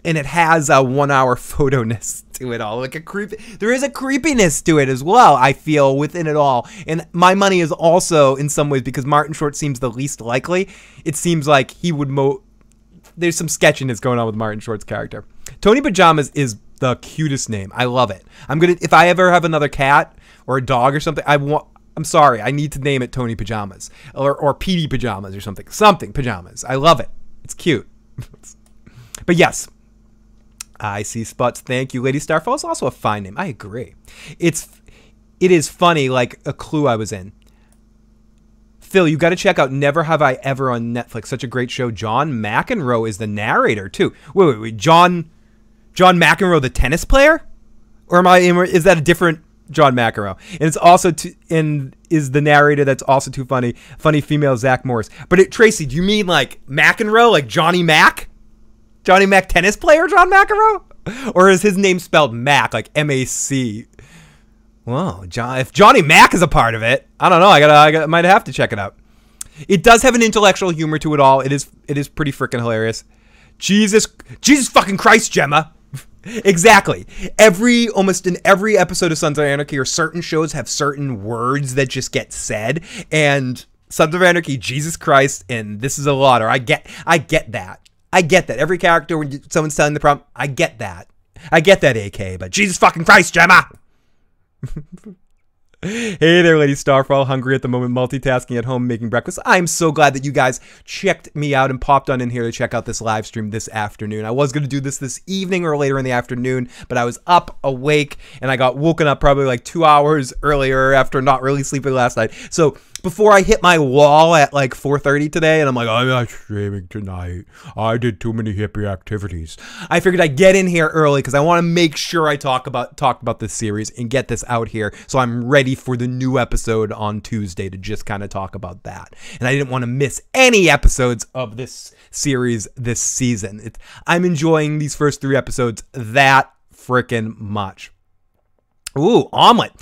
Speaker 1: and it has a one hour <laughs> photoness to it all like a creep there is a creepiness to it as well i feel within it all. And my money is also in some ways because martin short seems the least likely it seems like he would mo there's some sketchiness going on with Martin Short's character. Tony Pajamas is the cutest name. I love it. I'm gonna if I ever have another cat or a dog or something, I want. I'm sorry, I need to name it Tony Pajamas or or Petey Pajamas or something. Something pajamas. I love it. It's cute. <laughs> but yes, I see spots. Thank you, Lady Starfall is also a fine name. I agree. It's it is funny, like a clue I was in. Phil, you got to check out Never Have I Ever on Netflix. Such a great show. John McEnroe is the narrator too. Wait, wait, wait. John, John McEnroe, the tennis player, or am I? Is that a different John McEnroe? And it's also too, and is the narrator that's also too funny. Funny female Zach Morris. But it, Tracy, do you mean like McEnroe, like Johnny Mac, Johnny Mac tennis player, John McEnroe, or is his name spelled Mac, like M A C? Whoa, John! If Johnny Mac is a part of it, I don't know. I gotta, I gotta, might have to check it out. It does have an intellectual humor to it all. It is, it is pretty freaking hilarious. Jesus, Jesus fucking Christ, Gemma. <laughs> exactly. Every, almost in every episode of Sons of Anarchy or certain shows have certain words that just get said, and Sons of Anarchy, Jesus Christ, and this is a lot. Or I get, I get that. I get that. Every character when someone's telling the prompt, I get that. I get that, AK. But Jesus fucking Christ, Gemma. Hey there, Lady Starfall. Hungry at the moment, multitasking at home, making breakfast. I'm so glad that you guys checked me out and popped on in here to check out this live stream this afternoon. I was going to do this this evening or later in the afternoon, but I was up, awake, and I got woken up probably like two hours earlier after not really sleeping last night. So before I hit my wall at like 4:30 today, and I'm like, I'm not streaming tonight. I did too many hippie activities. I figured I'd get in here early because I want to make sure I talk about talk about this series and get this out here, so I'm ready for the new episode on Tuesday to just kind of talk about that. And I didn't want to miss any episodes of this series this season. It's, I'm enjoying these first three episodes that freaking much. Ooh, omelet.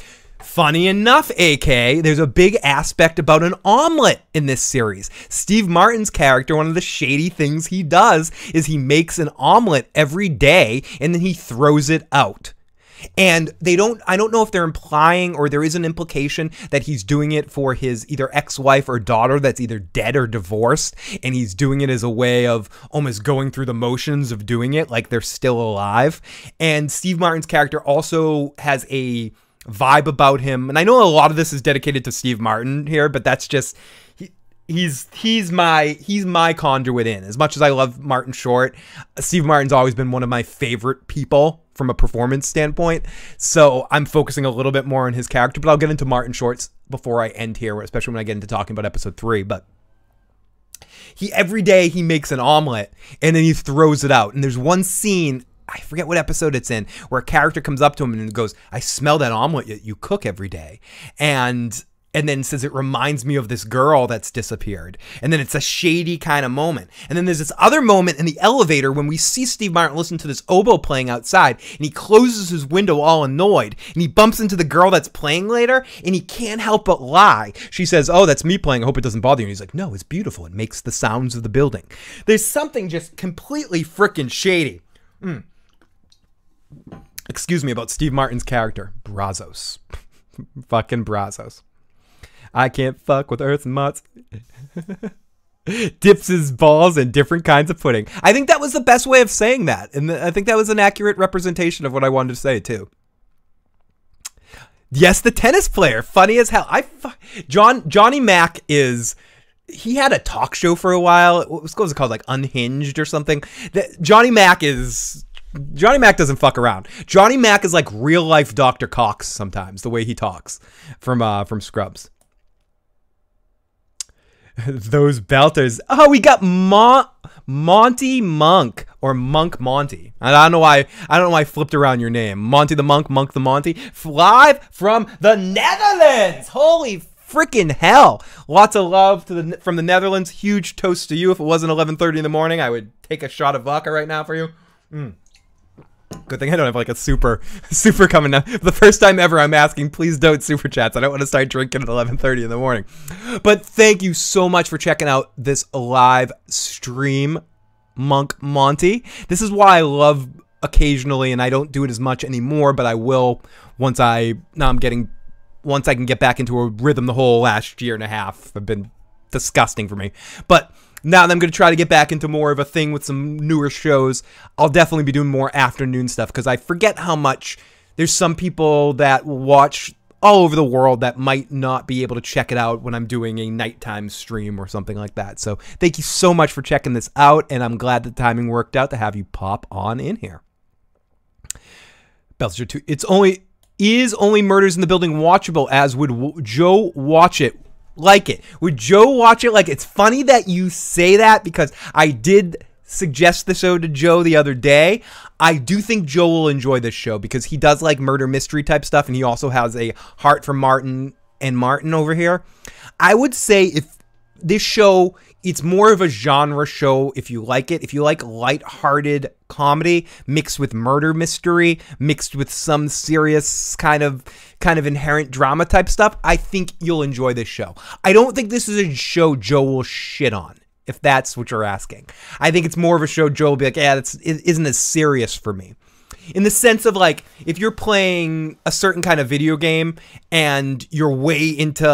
Speaker 1: Funny enough, AK, there's a big aspect about an omelet in this series. Steve Martin's character, one of the shady things he does is he makes an omelet every day and then he throws it out. And they don't, I don't know if they're implying or there is an implication that he's doing it for his either ex wife or daughter that's either dead or divorced. And he's doing it as a way of almost going through the motions of doing it like they're still alive. And Steve Martin's character also has a vibe about him. And I know a lot of this is dedicated to Steve Martin here, but that's just he, he's he's my he's my conduit in. As much as I love Martin Short, Steve Martin's always been one of my favorite people from a performance standpoint. So I'm focusing a little bit more on his character, but I'll get into Martin Short's before I end here, especially when I get into talking about episode 3, but he every day he makes an omelet and then he throws it out. And there's one scene I forget what episode it's in, where a character comes up to him and goes, "I smell that omelet you cook every day," and and then says it reminds me of this girl that's disappeared. And then it's a shady kind of moment. And then there's this other moment in the elevator when we see Steve Martin listen to this oboe playing outside and he closes his window all annoyed and he bumps into the girl that's playing later and he can't help but lie. She says, Oh, that's me playing. I hope it doesn't bother you. And he's like, No, it's beautiful. It makes the sounds of the building. There's something just completely freaking shady. Mm excuse me, about Steve Martin's character, Brazzos. <laughs> Fucking Brazzos. I can't fuck with Earth Mutts. <laughs> Dips his balls in different kinds of pudding. I think that was the best way of saying that. And I think that was an accurate representation of what I wanted to say, too. Yes, the tennis player. Funny as hell. I fu- John Johnny Mac is he had a talk show for a while. What was it called? Like Unhinged or something. That Johnny Mac is Johnny Mac doesn't fuck around. Johnny Mac is like real life Dr. Cox sometimes, the way he talks from uh from Scrubs. <laughs> Those belters. Oh, we got Mon- Monty Monk or Monk Monty. I don't know why I don't know why I flipped around your name. Monty the Monk, Monk the Monty. Live from the Netherlands. Holy freaking hell. Lots of love to the from the Netherlands. Huge toast to you. If it wasn't 11:30 in the morning, I would take a shot of vodka right now for you. Mm. Good thing I don't have like a super <laughs> super coming now. The first time ever I'm asking, please don't super chats. I don't want to start drinking at 11:30 in the morning. But thank you so much for checking out this live stream, Monk Monty. This is why I love occasionally, and I don't do it as much anymore, but I will once I now I'm getting once I can get back into a rhythm. The whole last year and a half have been disgusting for me, but now I'm going to try to get back into more of a thing with some newer shows, I'll definitely be doing more afternoon stuff because I forget how much there's some people that watch all over the world that might not be able to check it out when I'm doing a nighttime stream or something like that. So thank you so much for checking this out, and I'm glad the timing worked out to have you pop on in here. Belcher 2. It's only is only murders in the building watchable as would Joe watch it like it. Would Joe watch it like it's funny that you say that because I did suggest the show to Joe the other day. I do think Joe will enjoy this show because he does like murder mystery type stuff and he also has a heart for Martin and Martin over here. I would say if this show it's more of a genre show if you like it. If you like light-hearted comedy mixed with murder mystery, mixed with some serious kind of kind of inherent drama type stuff, I think you'll enjoy this show. I don't think this is a show Joe will shit on. If that's what you're asking, I think it's more of a show Joe will be like, yeah, it isn't as serious for me in the sense of like if you're playing a certain kind of video game and you're way into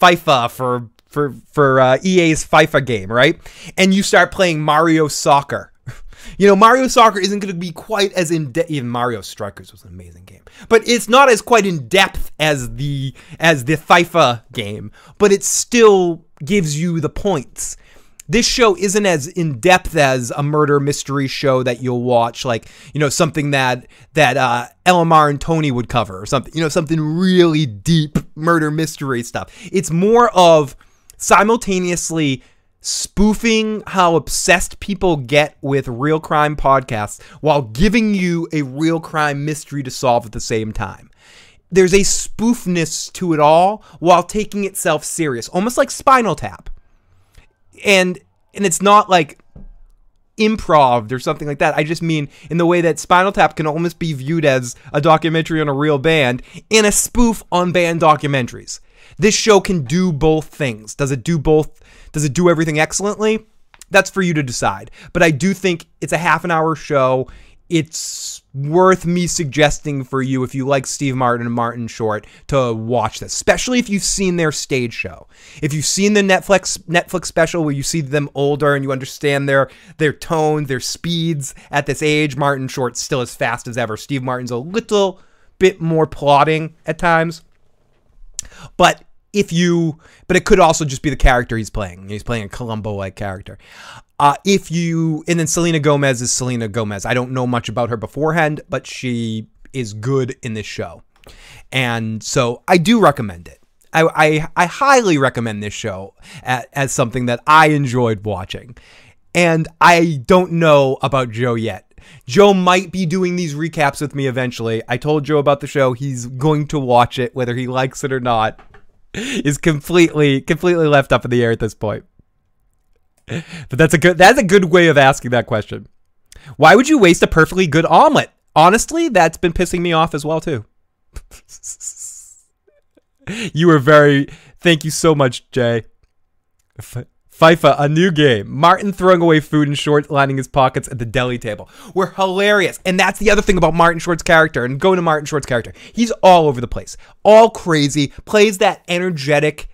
Speaker 1: FIFA for for for uh, EA's FIFA game, right? And you start playing Mario Soccer. <laughs> You know, Mario Soccer isn't going to be quite as in depth. Even Mario Strikers was an amazing game, but it's not as quite in depth as the as the FIFA game. But it still gives you the points. This show isn't as in depth as a murder mystery show that you'll watch, like you know something that that uh, Elamar and Tony would cover, or something you know something really deep murder mystery stuff. It's more of simultaneously spoofing how obsessed people get with real crime podcasts while giving you a real crime mystery to solve at the same time. There's a spoofness to it all while taking itself serious, almost like Spinal Tap. And and it's not like improv or something like that. I just mean in the way that Spinal Tap can almost be viewed as a documentary on a real band in a spoof on band documentaries. This show can do both things. Does it do both? Does it do everything excellently? That's for you to decide. But I do think it's a half an hour show. It's worth me suggesting for you if you like Steve Martin and Martin Short to watch this, especially if you've seen their stage show. If you've seen the Netflix Netflix special where you see them older and you understand their their tone, their speeds at this age, Martin Short's still as fast as ever. Steve Martin's a little bit more plodding at times. But if you, but it could also just be the character he's playing. He's playing a Columbo like character. Uh, if you, and then Selena Gomez is Selena Gomez. I don't know much about her beforehand, but she is good in this show. And so I do recommend it. I, I, I highly recommend this show as something that I enjoyed watching. And I don't know about Joe yet. Joe might be doing these recaps with me eventually. I told Joe about the show. He's going to watch it, whether he likes it or not. <laughs> Is completely completely left up in the air at this point. But that's a good that's a good way of asking that question. Why would you waste a perfectly good omelet? Honestly, that's been pissing me off as well too. <laughs> you were very thank you so much, Jay. FIFA, a new game. Martin throwing away food and Short lining his pockets at the deli table. We're hilarious. And that's the other thing about Martin Short's character and going to Martin Short's character. He's all over the place, all crazy, plays that energetic,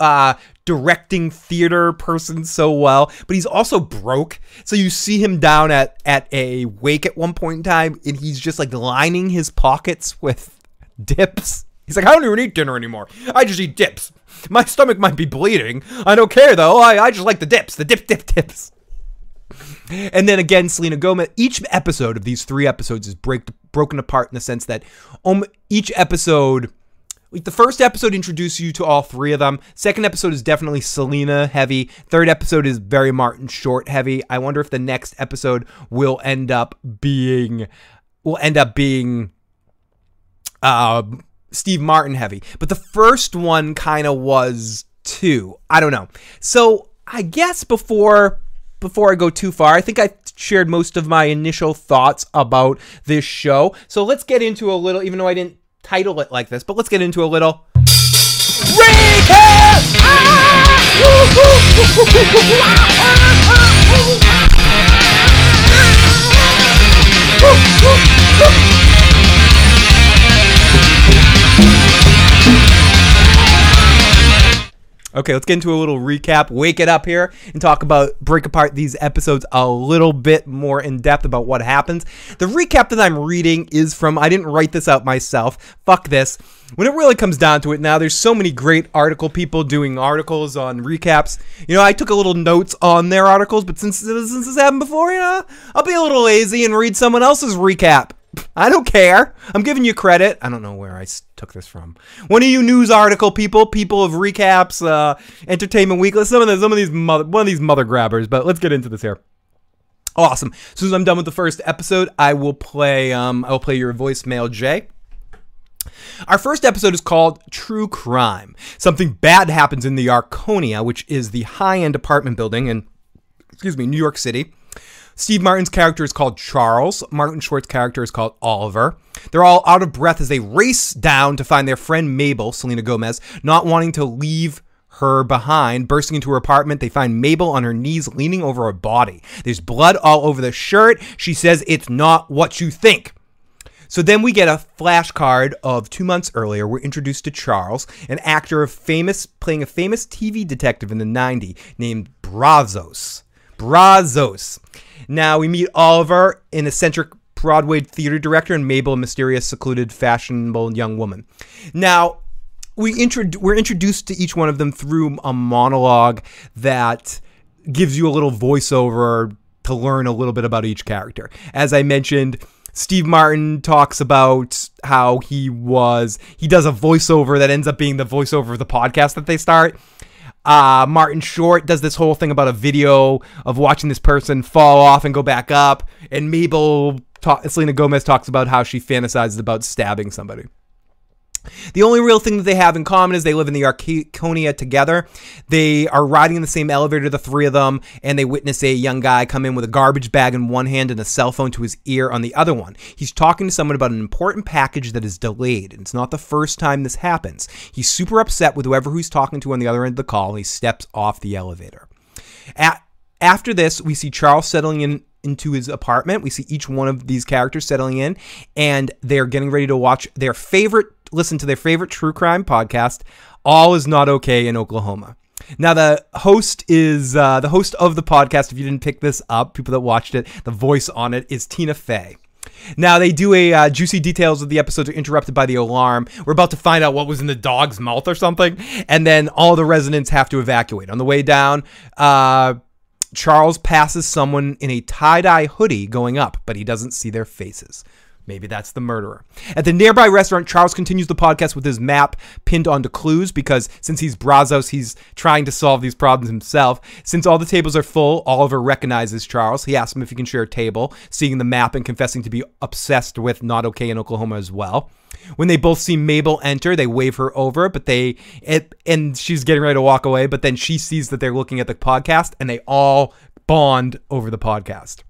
Speaker 1: uh, directing theater person so well, but he's also broke. So you see him down at, at a wake at one point in time, and he's just like lining his pockets with <laughs> dips. He's like, I don't even eat dinner anymore. I just eat dips. My stomach might be bleeding. I don't care though. I, I just like the dips, the dip, dip, dips. And then again, Selena Gomez. Each episode of these three episodes is break, broken apart in the sense that um, each episode, like the first episode, introduces you to all three of them. Second episode is definitely Selena heavy. Third episode is very Martin Short heavy. I wonder if the next episode will end up being will end up being uh, Steve Martin heavy, but the first one kind of was too. I don't know. So I guess before before I go too far, I think I shared most of my initial thoughts about this show. So let's get into a little, even though I didn't title it like this, but let's get into a little. Recap! <laughs> Okay, let's get into a little recap, wake it up here, and talk about, break apart these episodes a little bit more in depth about what happens. The recap that I'm reading is from, I didn't write this out myself. Fuck this. When it really comes down to it now, there's so many great article people doing articles on recaps. You know, I took a little notes on their articles, but since, since this happened before, you know, I'll be a little lazy and read someone else's recap. I don't care. I'm giving you credit. I don't know where I took this from. One of you news article people, people of recaps, uh, Entertainment Weekly, some of the, some of these mother, one of these mother grabbers. But let's get into this here. Awesome. As soon as I'm done with the first episode, I will play. Um, I will play your voicemail, Jay. Our first episode is called True Crime. Something bad happens in the Arconia, which is the high-end apartment building in, excuse me, New York City. Steve Martin's character is called Charles. Martin Short's character is called Oliver. They're all out of breath as they race down to find their friend Mabel, Selena Gomez, not wanting to leave her behind. Bursting into her apartment, they find Mabel on her knees leaning over a body. There's blood all over the shirt. She says, It's not what you think. So then we get a flashcard of two months earlier. We're introduced to Charles, an actor of famous playing a famous TV detective in the 90s named Brazzos. Brazzos. Now we meet Oliver, an eccentric Broadway theater director, and Mabel, a mysterious, secluded, fashionable young woman. Now, we we're introduced to each one of them through a monologue that gives you a little voiceover to learn a little bit about each character. As I mentioned, Steve Martin talks about how he was he does a voiceover that ends up being the voiceover of the podcast that they start. Uh, Martin Short does this whole thing about a video of watching this person fall off and go back up, and Mabel, ta- Selena Gomez talks about how she fantasizes about stabbing somebody. The only real thing that they have in common is they live in the Arconia together. They are riding in the same elevator, the three of them, and they witness a young guy come in with a garbage bag in one hand and a cell phone to his ear on the other one. He's talking to someone about an important package that is delayed, it's not the first time this happens. He's super upset with whoever he's talking to on the other end of the call, and he steps off the elevator. At, after this, we see Charles settling in into his apartment. We see each one of these characters settling in, and they're getting ready to watch their favorite listen to their favorite true crime podcast, All Is Not Okay in Oklahoma. Now, the host is uh, the host of the podcast. If you didn't pick this up, people that watched it, the voice on it is Tina Fey. Now they do a uh, juicy details of the episodes are interrupted by the alarm. We're about to find out what was in the dog's mouth or something, and then all the residents have to evacuate. On the way down, uh, Charles passes someone in a tie dye hoodie going up, but he doesn't see their faces. Maybe that's the murderer. At the nearby restaurant, Charles continues the podcast with his map pinned onto clues because since he's Brazzos, he's trying to solve these problems himself. Since all the tables are full, Oliver recognizes Charles. He asks him if he can share a table, seeing the map and confessing to be obsessed with Not Okay in Oklahoma as well. When they both see Mabel enter, they wave her over, but they it, and she's getting ready to walk away, but then she sees that they're looking at the podcast and they all bond over the podcast.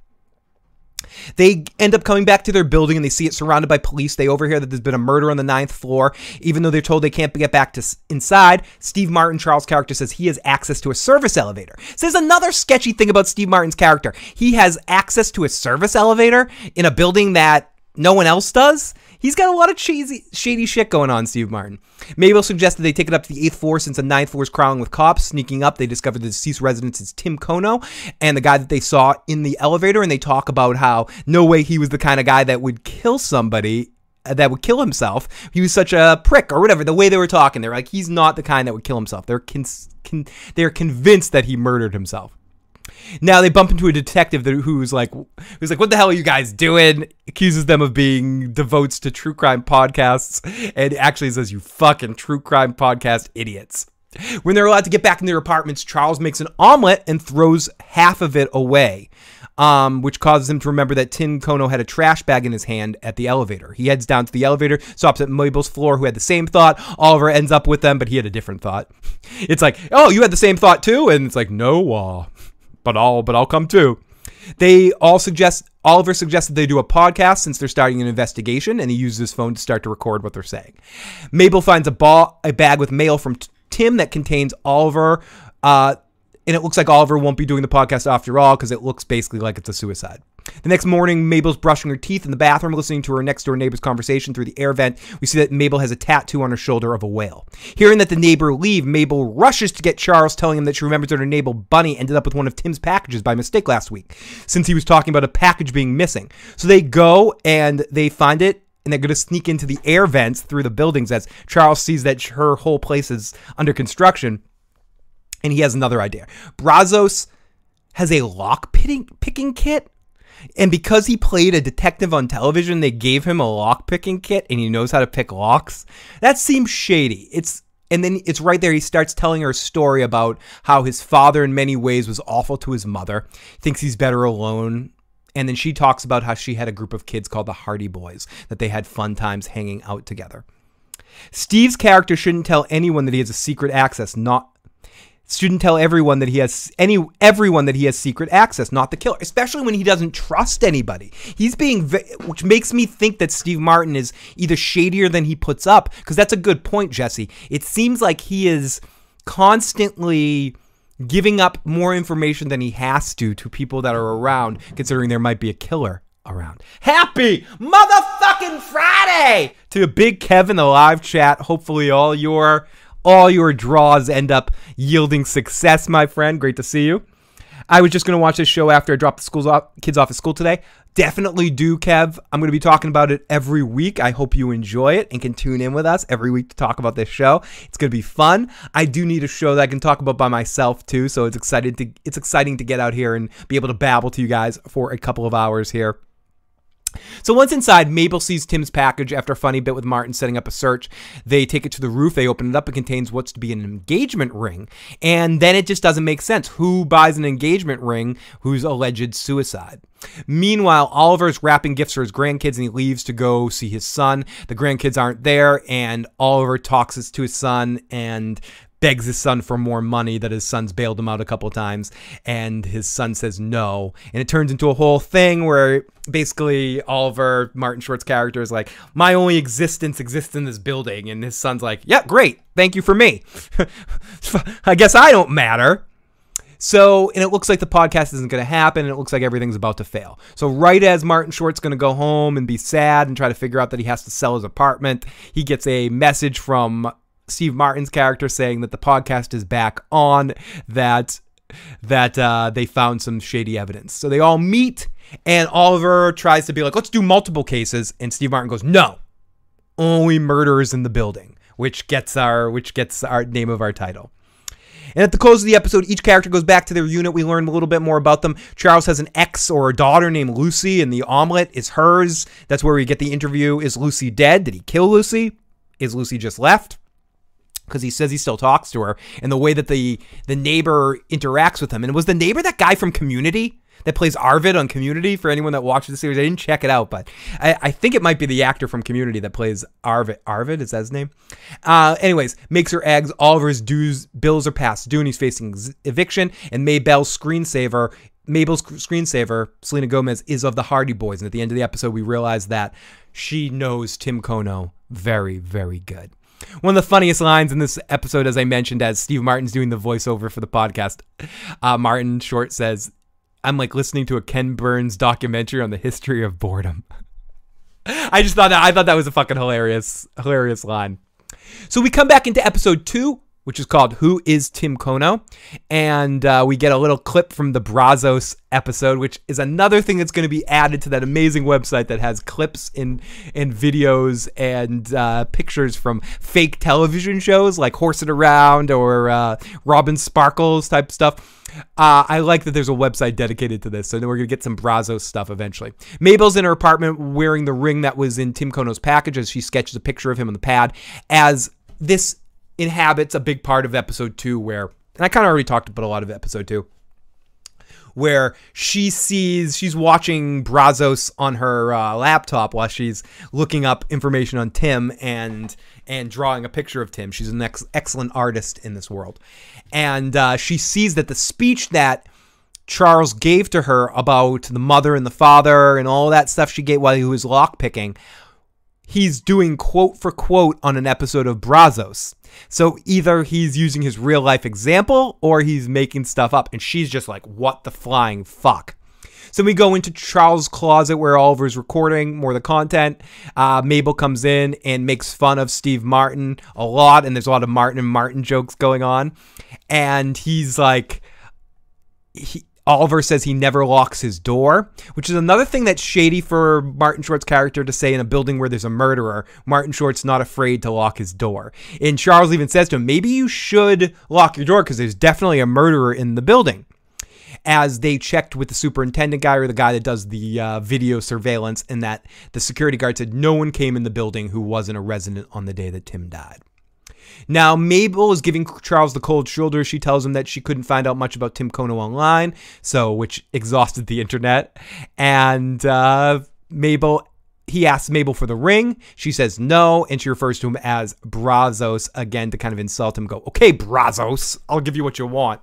Speaker 1: They end up coming back to their building and they see it surrounded by police. They overhear that there's been a murder on the ninth floor. Even though they're told they can't get back to inside, Steve Martin, Charles' character, says he has access to a service elevator. So there's another sketchy thing about Steve Martin's character. He has access to a service elevator in a building that no one else does. He's got a lot of cheesy, shady shit going on, Steve Martin. Mabel suggested they take it up to the eighth floor since the ninth floor is crawling with cops. Sneaking up, they discover the deceased resident is Tim Kono and the guy that they saw in the elevator, and they talk about how no way he was the kind of guy that would kill somebody uh, that would kill himself. He was such a prick or whatever. The way they were talking, they're like, he's not the kind that would kill himself. They're con- they're convinced that he murdered himself. Now they bump into a detective that, who's like, who's like, "What the hell are you guys doing?" Accuses them of being devotes to true crime podcasts, and actually says, "You fucking true crime podcast idiots." When they're allowed to get back in their apartments, Charles makes an omelet and throws half of it away, um, which causes him to remember that Tim Kono had a trash bag in his hand at the elevator. He heads down to the elevator, stops at Mabel's floor, who had the same thought. Oliver ends up with them, but he had a different thought. <laughs> It's like, oh, you had the same thought too? And it's like, no, uh, but I'll but I'll come too. They all suggest Oliver suggests that they do a podcast since they're starting an investigation, and he uses his phone to start to record what they're saying. Mabel finds a ball, a bag with mail from t- Tim that contains Oliver, uh, and it looks like Oliver won't be doing the podcast after all because it looks basically like it's a suicide. The next morning, Mabel's brushing her teeth in the bathroom, listening to her next door neighbor's conversation through the air vent. We see that Mabel has a tattoo on her shoulder of a whale. Hearing that the neighbor leave, Mabel rushes to get Charles, telling him that she remembers that her neighbor Bunny ended up with one of Tim's packages by mistake last week, since he was talking about a package being missing. So they go and they find it and they're going to sneak into the air vents through the buildings as Charles sees that her whole place is under construction. And he has another idea. Brazzos has a lock picking kit and because he played a detective on television, they gave him a lock picking kit and he knows how to pick locks. That seems shady. It's and then it's right there. He starts telling her a story about how his father, in many ways, was awful to his mother. Thinks he's better alone. And then she talks about how she had a group of kids called the Hardy Boys, that they had fun times hanging out together. Steve's character shouldn't tell anyone that he has a secret access, not shouldn't tell everyone that he has any everyone that he has secret access, not the killer, especially when he doesn't trust anybody. He's being which makes me think that Steve Martin is either shadier than he puts up because that's a good point, Jesse. It seems like he is constantly giving up more information than he has to to people that are around considering there might be a killer around. Happy motherfucking Friday to Big Kevin the live chat. Hopefully all your all your draws end up yielding success, my friend. Great to see you. I was just going to watch this show after I dropped the schools off, kids off at school today. Definitely do, Kev. I'm going to be talking about it every week. I hope you enjoy it and can tune in with us every week to talk about this show. It's going to be fun. I do need a show that I can talk about by myself too, so it's excited to it's exciting to get out here and be able to babble to you guys for a couple of hours here. So once inside, Mabel sees Tim's package after a funny bit with Martin setting up a search. They take it to the roof, they open it up, it contains what's to be an engagement ring. And then it just doesn't make sense. Who buys an engagement ring whose alleged suicide? Meanwhile, Oliver's wrapping gifts for his grandkids and he leaves to go see his son. The grandkids aren't there, and Oliver talks to his son and begs his son for more money that his son's bailed him out a couple times and his son says no. And it turns into a whole thing where basically oliver martin short's character is like my only existence exists in this building. And his son's like yeah great. Thank you for me. <laughs> I guess i don't matter. So, and it looks like the podcast isn't going to happen, and it looks like everything's about to fail. So, right as Martin Short's going to go home and be sad and try to figure out that he has to sell his apartment, he gets a message from Steve Martin's character saying that the podcast is back on, that that uh, they found some shady evidence. So they all meet, and Oliver tries to be like, let's do multiple cases, and Steve Martin goes, no, only murderers in the building, which gets our which gets our name of our title. And at the close of the episode, each character goes back to their unit. We learn a little bit more about them. Charles has an ex or a daughter named Lucy, and the omelet is hers. That's where we get the interview. Is Lucy dead? Did he kill Lucy? Is Lucy just left? Because he says he still talks to her and the way that the the neighbor interacts with him and was the neighbor that guy from community that plays arvid on community for anyone that watches the series i didn't check it out but i, I think it might be the actor from community that plays arvid arvid is that his name uh, anyways makes her eggs all of his dues bills are and he's facing eviction and mabel's screensaver Mabel's screensaver, Selena Gomez, is of the Hardy Boys. And at the end of the episode, we realize that she knows Tim Kono very, very good. One of the funniest lines in this episode, as I mentioned, as Steve Martin's doing the voiceover for the podcast, uh, Martin Short says, I'm like listening to a Ken Burns documentary on the history of boredom. <laughs> I just thought that I thought that was a fucking hilarious, hilarious line. So we come back into episode two, which is called Who is Tim Kono? And uh, we get a little clip from the Brazzos episode, which is another thing that's going to be added to that amazing website that has clips and, and videos and uh, pictures from fake television shows like Horsin' Around or uh, Robin Sparkles type stuff. Uh, I like that there's a website dedicated to this, so then we're gonna get some Brazzos stuff eventually. Mabel's in her apartment wearing the ring that was in Tim Kono's package as she sketches a picture of him on the pad. As this inhabits a big part of episode two where and I kind of already talked about a lot of episode two where she sees she's watching Brazzos on her uh, laptop while she's looking up information on Tim and and drawing a picture of Tim. She's an ex- excellent artist in this world, and uh, she sees that the speech that Charles gave to her about the mother and the father and all that stuff she gave while he was lockpicking he's doing quote for quote on an episode of Brazzos. So either he's using his real life example or he's making stuff up. And she's just like, what the flying fuck? So we go into Charles' closet where Oliver's recording more of the content. Uh, Mabel comes in and makes fun of Steve Martin a lot, and there's a lot of Martin and Martin jokes going on. And he's like, he, Oliver says he never locks his door, which is another thing that's shady for Martin Short's character to say in a building where there's a murderer. Martin Short's not afraid to lock his door. And Charles even says to him, maybe you should lock your door because there's definitely a murderer in the building. As they checked with the superintendent guy or the guy that does the uh, video surveillance, and that the security guard said no one came in the building who wasn't a resident on the day that Tim died. Now, Mabel is giving Charles the cold shoulder. She tells him that she couldn't find out much about Tim Kono online, so which exhausted the internet. And uh, Mabel he asks Mabel for the ring. She says no, and she refers to him as Brazzos again to kind of insult him. Go, okay, Brazzos, I'll give you what you want.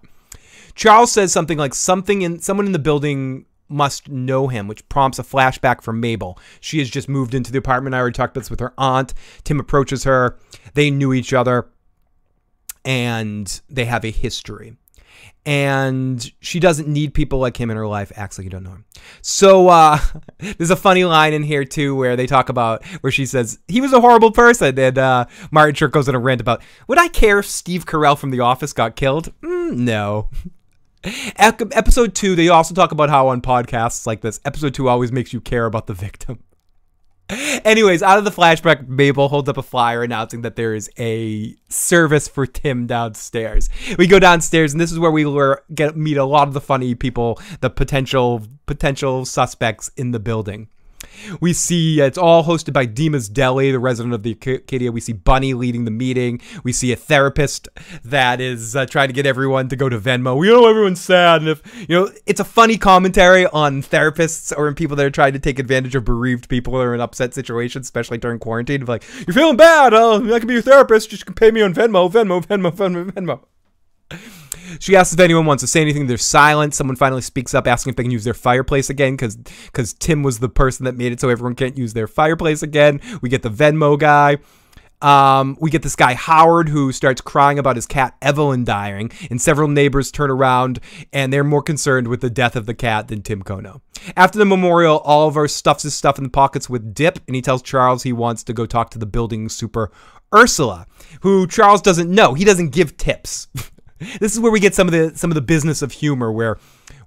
Speaker 1: Charles says something like something in someone in the building must know him, which prompts a flashback from Mabel. She has just moved into the apartment. I already talked about this with her aunt. Tim approaches her. They knew each other and they have a history. And she doesn't need people like him in her life, acts like you don't know him. So uh, <laughs> there's a funny line in here too where they talk about where she says he was a horrible person, and uh, Martin Short goes on a rant about would I care if Steve Carell from The Office got killed? Mm, no. <laughs> Episode two, they also talk about how on podcasts like this, episode two always makes you care about the victim. Anyways, out of the flashback, Mabel holds up a flyer announcing that there is a service for Tim downstairs. We go downstairs, and this is where we were, get meet a lot of the funny people, the potential potential suspects in the building. We see uh, it's all hosted by Dima's Deli, the resident of the Arconia. We see Bunny leading the meeting. We see a therapist that is uh, trying to get everyone to go to Venmo. We know everyone's sad, and if you know, it's a funny commentary on therapists or in people that are trying to take advantage of bereaved people or in upset situations, especially during quarantine. Of Like, you're feeling bad? Oh, I can be your therapist. Just can pay me on Venmo, Venmo, Venmo, Venmo, Venmo. She asks if anyone wants to say anything. There's silence. Someone finally speaks up, asking if they can use their fireplace again, because because Tim was the person that made it so everyone can't use their fireplace again. We get the Venmo guy. Um, we get this guy Howard who starts crying about his cat Evelyn dying, and several neighbors turn around and they're more concerned with the death of the cat than Tim Kono. After the memorial, Oliver stuffs his stuff in the pockets with dip, and he tells Charles he wants to go talk to the building super Ursula, who Charles doesn't know. He doesn't give tips. <laughs> this is where we get some of the some of the business of humor where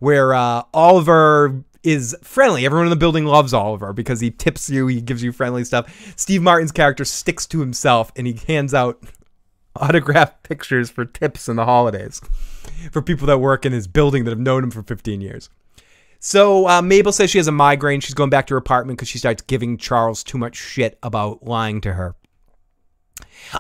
Speaker 1: where uh, Oliver is friendly. Everyone in the building loves Oliver because he tips you, he gives you friendly stuff. Steve Martin's character sticks to himself and he hands out autographed pictures for tips in the holidays for people that work in his building that have known him for 15 years. So uh, Mabel says she has a migraine. She's going back to her apartment because she starts giving Charles too much shit about lying to her.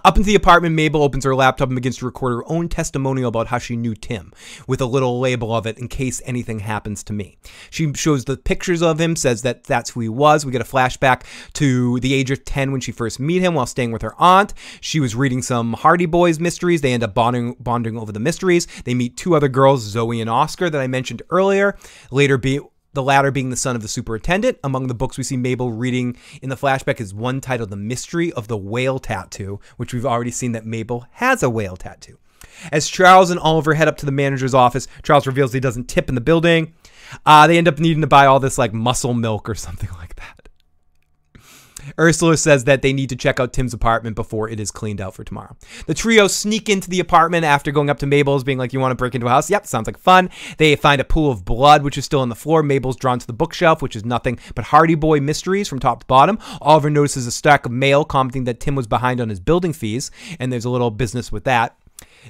Speaker 1: Up into the apartment, Mabel opens her laptop and begins to record her own testimonial about how she knew Tim, with a little label of it in case anything happens to me. She shows the pictures of him, says that that's who he was. We get a flashback to the age of 10 when she first meet him while staying with her aunt. She was reading some Hardy Boys mysteries. They end up bonding, bonding over the mysteries. They meet two other girls, Zoe and Oscar, that I mentioned earlier. Later, be the latter being the son of the superintendent. Among the books we see Mabel reading in the flashback is one titled The Mystery of the Whale Tattoo, which we've already seen that Mabel has a whale tattoo. As Charles and Oliver head up to the manager's office, Charles reveals he doesn't tip in the building. Uh, they end up needing to buy all this like muscle milk or something <laughs> like that. Ursula says that they need to check out Tim's apartment before it is cleaned out for tomorrow. The trio sneak into the apartment after going up to Mabel's, being like, You want to break into a house? Yep, sounds like fun. They find a pool of blood, which is still on the floor. Mabel's drawn to the bookshelf, which is nothing but Hardy Boy mysteries from top to bottom. Oliver notices a stack of mail commenting that Tim was behind on his building fees, and there's a little business with that.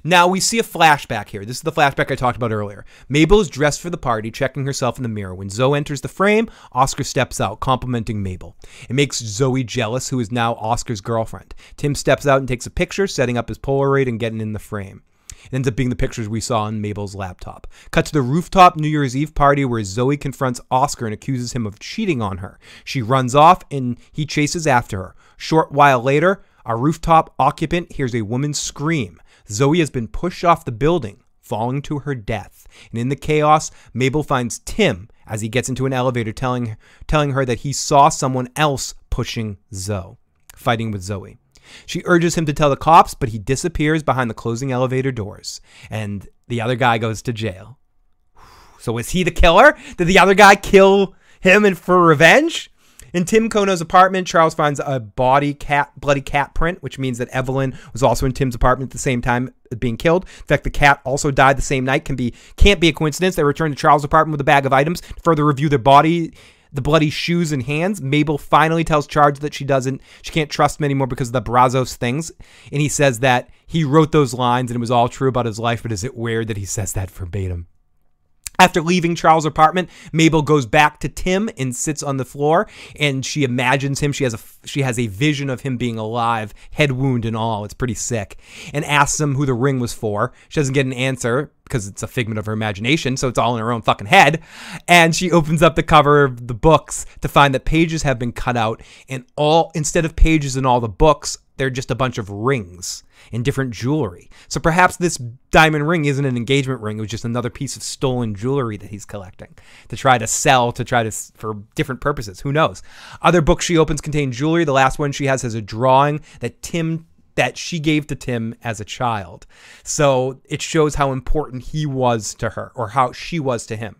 Speaker 1: Now we see a flashback here. This is the flashback I talked about earlier. Mabel is dressed for the party, checking herself in the mirror. When Zoe enters the frame, Oscar steps out, complimenting Mabel. It makes Zoe jealous, who is now Oscar's girlfriend. Tim steps out and takes a picture, setting up his Polaroid and getting in the frame. It ends up being the pictures we saw on Mabel's laptop. Cut to the rooftop New Year's Eve party where Zoe confronts Oscar and accuses him of cheating on her. She runs off and he chases after her. Short while later, a rooftop occupant hears a woman scream. Zoe has been pushed off the building, falling to her death. And in the chaos, Mabel finds Tim as he gets into an elevator telling telling her that he saw someone else pushing Zoe, fighting with Zoe. She urges him to tell the cops, but he disappears behind the closing elevator doors, and the other guy goes to jail. <sighs> So was he the killer? Did the other guy kill him and for revenge? In Tim Kono's apartment, Charles finds a body cat, bloody cat print, which means that Evelyn was also in Tim's apartment at the same time being killed. In fact, the cat also died the same night. Can be can't be a coincidence. They return to Charles' apartment with a bag of items to further review their body the bloody shoes and hands. Mabel finally tells Charles that she doesn't, she can't trust him anymore because of the Brazzos things. And he says that he wrote those lines and it was all true about his life, but is it weird that he says that verbatim? After leaving Charles' apartment, Mabel goes back to Tim and sits on the floor, and she imagines him. She has a she has a vision of him being alive, head wound and all. It's pretty sick. And asks him who the ring was for. She doesn't get an answer because it's a figment of her imagination, so it's all in her own fucking head. And she opens up the cover of the books to find that pages have been cut out, and all instead of pages in all the books, they're just a bunch of rings in different jewelry. So perhaps this diamond ring isn't an engagement ring; it was just another piece of stolen jewelry that he's collecting to try to sell to try to for different purposes. Who knows? Other books she opens contain jewelry. The last one she has has a drawing that Tim that she gave to Tim as a child. So it shows how important he was to her or how she was to him.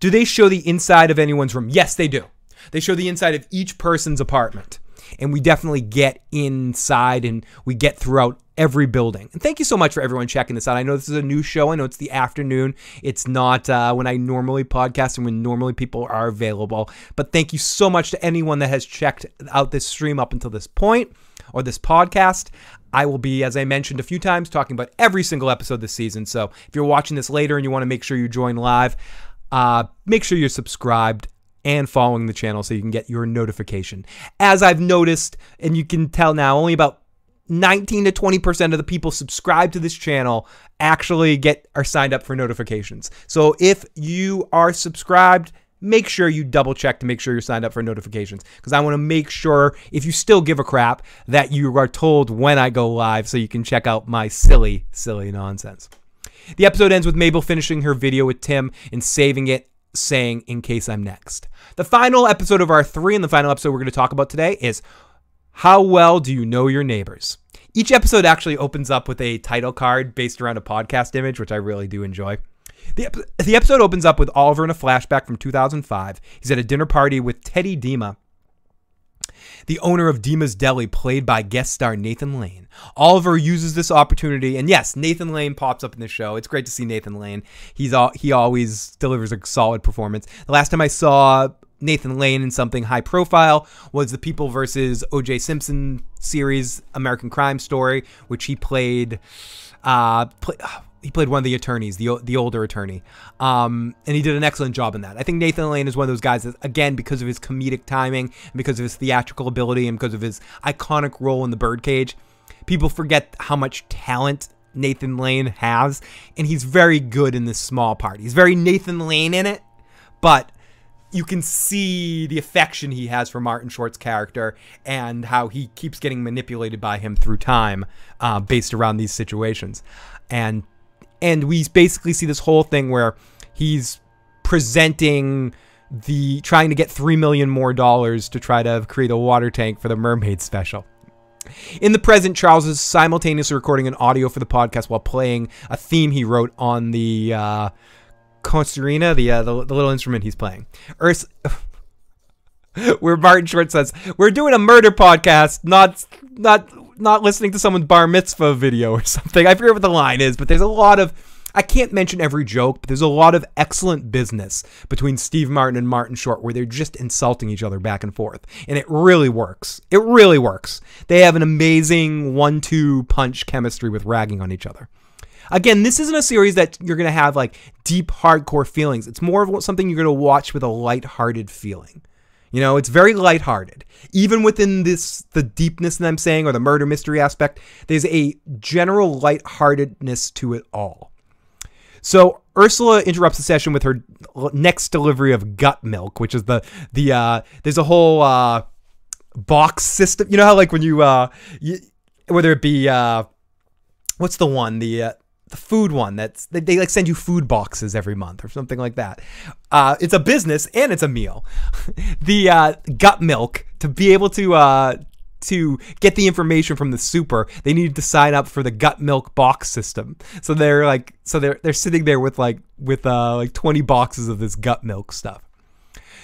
Speaker 1: Do they show the inside of anyone's room? Yes, they do. They show the inside of each person's apartment. And we definitely get inside and we get throughout every building. And thank you so much for everyone checking this out. I know this is a new show. I know it's the afternoon. It's not uh, when I normally podcast and when normally people are available. But thank you so much to anyone that has checked out this stream up until this point or this podcast. I will be, as I mentioned a few times, talking about every single episode this season. So if you're watching this later and you want to make sure you join live, uh, make sure you're subscribed and following the channel so you can get your notification. As I've noticed, and you can tell now, only about 19 to 20% of the people subscribed to this channel actually get are signed up for notifications. So if you are subscribed, make sure you double check to make sure you're signed up for notifications because I want to make sure if you still give a crap that you are told when I go live so you can check out my silly, silly nonsense. The episode ends with Mabel finishing her video with Tim and saving it saying in case I'm next. The final episode of our 3 and the final episode we're going to talk about today is how well do you know your neighbors? Each episode actually opens up with a title card based around a podcast image, which I really do enjoy. The, the episode opens up with Oliver in a flashback from 2005. He's at a dinner party with Teddy Dima, the owner of Dima's Deli, played by guest star Nathan Lane. Oliver uses this opportunity, and yes, Nathan Lane pops up in the show. It's great to see Nathan Lane. He's he always delivers a solid performance. The last time I saw Nathan Lane in something high profile was the People versus O.J. Simpson series, American Crime Story, which he played. Uh, play, he played one of the attorneys, the the older attorney, um, and he did an excellent job in that. I think Nathan Lane is one of those guys that, again, because of his comedic timing, because of his theatrical ability, and because of his iconic role in the Birdcage, people forget how much talent Nathan Lane has, and he's very good in this small part. He's very Nathan Lane in it, but you can see the affection he has for Martin Short's character and how he keeps getting manipulated by him through time, uh, based around these situations, and and we basically see this whole thing where he's presenting the trying to get 3 million more dollars to try to create a water tank for the mermaid special. In the present, Charles is simultaneously recording an audio for the podcast while playing a theme he wrote on the uh, concertina, the, uh, the the little instrument he's playing. Urs- <laughs> where Martin Short says, "We're doing a murder podcast, not not not listening to someone's bar mitzvah video or <laughs> something." I forget what the line is, but there's a lot of I can't mention every joke, but there's a lot of excellent business between Steve Martin and Martin Short where they're just insulting each other back and forth. And it really works. It really works. They have an amazing one two punch chemistry with ragging on each other. Again, this isn't a series that you're going to have like deep, hardcore feelings. It's more of something you're going to watch with a light-hearted feeling. You know, it's very lighthearted. Even within this, the deepness that I'm saying, or the murder mystery aspect, there's a general lightheartedness to it all. So Ursula interrupts the session with her next delivery of gut milk, which is the the uh, there's a whole uh, box system. You know how like when you uh, you, whether it be uh, what's the one the uh, the food one that's they, they, like send you food boxes every month or something like that. Uh, it's a business and it's a meal. <laughs> the uh, gut milk to be able to uh, to get the information from the super, they needed to sign up for the gut milk box system. So they're like, so they're they're sitting there with like with uh, like 20 boxes of this gut milk stuff.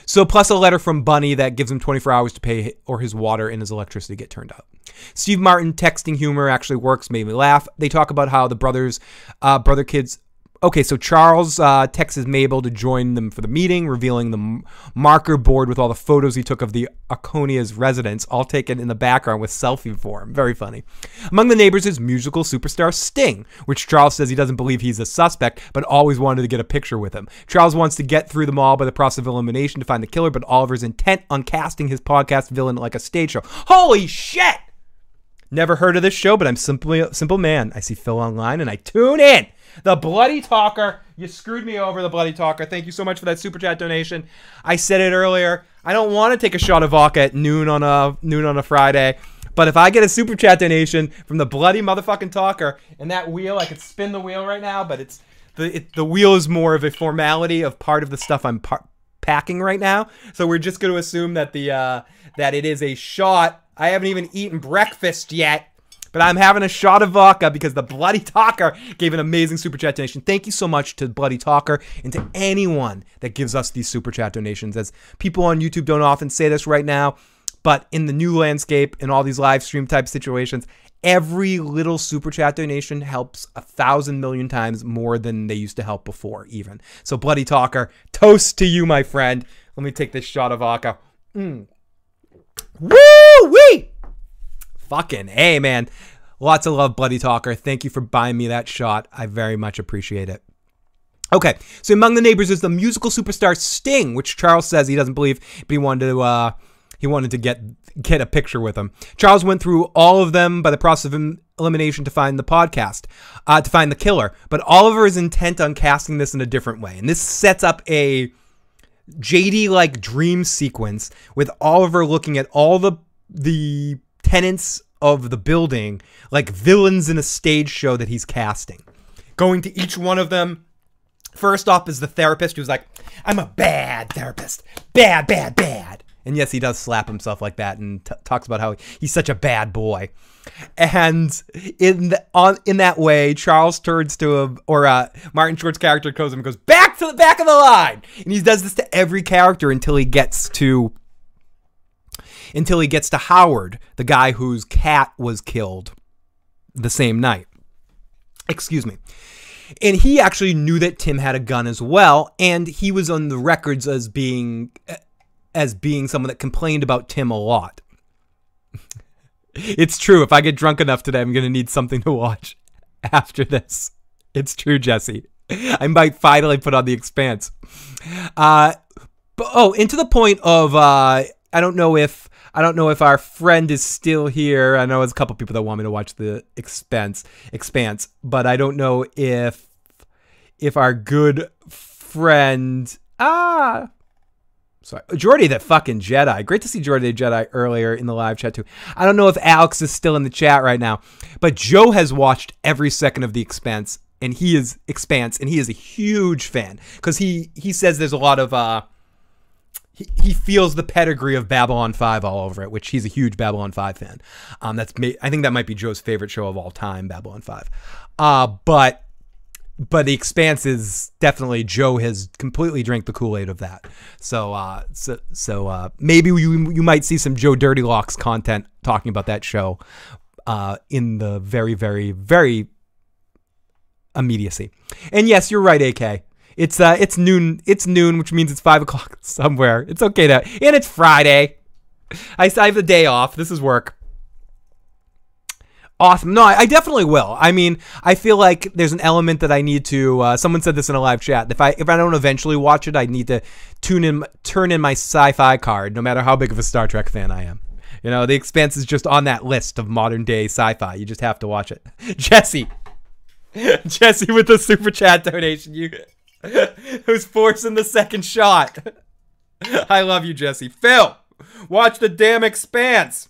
Speaker 1: So plus a letter from Bunny that gives him 24 hours to pay or his water and his electricity get turned up. Steve Martin texting humor actually works, made me laugh. They talk about how the brothers, uh, brother kids Okay, so Charles uh, texts Mabel to join them for the meeting, revealing the marker board with all the photos he took of the Arconia's residence, all taken in the background with selfie form. Very funny. Among the neighbors is musical superstar Sting, which Charles says he doesn't believe he's a suspect, but always wanted to get a picture with him. Charles wants to get through them all by the process of elimination to find the killer, but Oliver's intent on casting his podcast villain like a stage show. Holy shit! Never heard of this show, but I'm simply a simple man. I see Phil online and I tune in. The Bloody Talker. You screwed me over, The Bloody Talker. Thank you so much for that super chat donation. I said it earlier. I don't want to take a shot of vodka at noon on a noon on a Friday. But if I get a super chat donation from the bloody motherfucking talker and that wheel, I could spin the wheel right now, but it's the it, the wheel is more of a formality of part of the stuff I'm par- packing right now. So we're just going to assume that the uh, that it is a shot. I haven't even eaten breakfast yet. But I'm having a shot of vodka because the Bloody Talker gave an amazing super chat donation. Thank you so much to Bloody Talker and to anyone that gives us these super chat donations. As people on YouTube don't often say this right now, But in the new landscape, in all these live stream type situations, every little super chat donation helps a thousand million times more than they used to help before, even. So, Bloody Talker, toast to you, my friend. Let me take this shot of vodka. Mm. Woo wee! Fucking hey, man. Lots of love, Bloody Talker. Thank you for buying me that shot. I very much appreciate it. Okay, so among the neighbors is the musical superstar Sting, which Charles says he doesn't believe, but he wanted to uh, he wanted to get get a picture with him. Charles went through all of them by the process of elimination to find the podcast, uh, to find the killer. But Oliver is intent on casting this in a different way, and this sets up a JD like dream sequence with Oliver looking at all the the tenants of the building like villains in a stage show that he's casting. Going to each one of them First off is the therapist who's like, I'm a bad therapist. Bad, bad, bad. And yes, he does slap himself like that and t- talks about how he's such a bad boy. And in the, on in that way, Charles turns to him, or uh, Martin Short's character goes and goes back to the back of the line, and he does this to every character until he gets to until he gets to Howard, the guy whose cat was killed the same night. Excuse me. And he actually knew that Tim had a gun as well, and he was on the records as being as being someone that complained about Tim a lot. <laughs> it's true. If I get drunk enough today, I'm going to need something to watch <laughs> after this. It's true, Jesse. I might finally put on the expanse. Uh, but, oh, into the point of uh, I don't know if I don't know if our friend is still here. I know there's a couple people that want me to watch the expense expanse, but I don't know if if our good friend ah sorry Jordy the fucking Jedi. Great to see Jordy the Jedi earlier in the live chat too. I don't know if Alex is still in the chat right now, but Joe has watched every second of the expanse and he is expanse and he is a huge fan because he he says there's a lot of uh he, feels the pedigree of Babylon 5 all over it, which he's a huge Babylon 5 fan. Um, that's I think that might be Joe's favorite show of all time, Babylon 5. Uh, but but the expanse is definitely Joe has completely drank the Kool-Aid of that. So uh, so so uh, maybe you you might see some Joe Dirty Locks content talking about that show uh, in the very very very immediacy. And yes, you're right, AK. It's uh, it's noon. It's noon, which means it's five o'clock <laughs> somewhere. It's okay to, and it's Friday. I, I have the day off. This is work. Awesome. No, I, I, definitely will. I mean, I feel like there's an element that I need to. Uh, someone said this in a live chat. If I if I don't eventually watch it, I need to tune in, turn in my sci-fi card, no matter how big of a Star Trek fan I am. You know, The Expanse is just on that list of modern day sci-fi. You just have to watch it. <laughs> Jesse, <laughs> Jesse with the super chat donation. You <laughs> who's forcing the second shot. <laughs> I love you, Jesse. Phil, watch the damn expanse.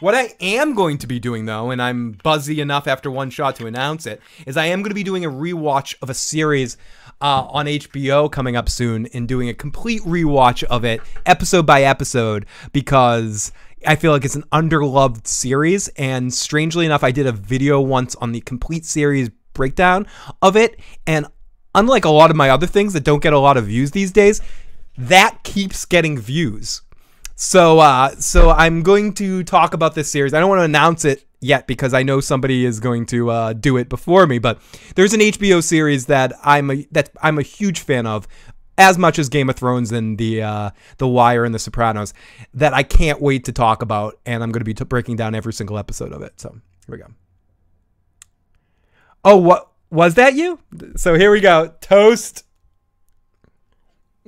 Speaker 1: What I am going to be doing, though, and I'm buzzy enough after one shot to announce it, is I am going to be doing a rewatch of a series uh, on HBO coming up soon and doing a complete rewatch of it, episode by episode, because I feel like it's an underloved series. And strangely enough, I did a video once on the complete series breakdown of it, and unlike a lot of my other things that don't get a lot of views these days, that keeps getting views. So, uh, so I'm going to talk about this series. I don't want to announce it yet because I know somebody is going to uh, do it before me. But there's an HBO series that I'm a that I'm a huge fan of, as much as Game of Thrones and the uh, the Wire and the Sopranos, that I can't wait to talk about, and I'm going to be t- breaking down every single episode of it. So here we go. Oh, what was that you? So here we go. Toast.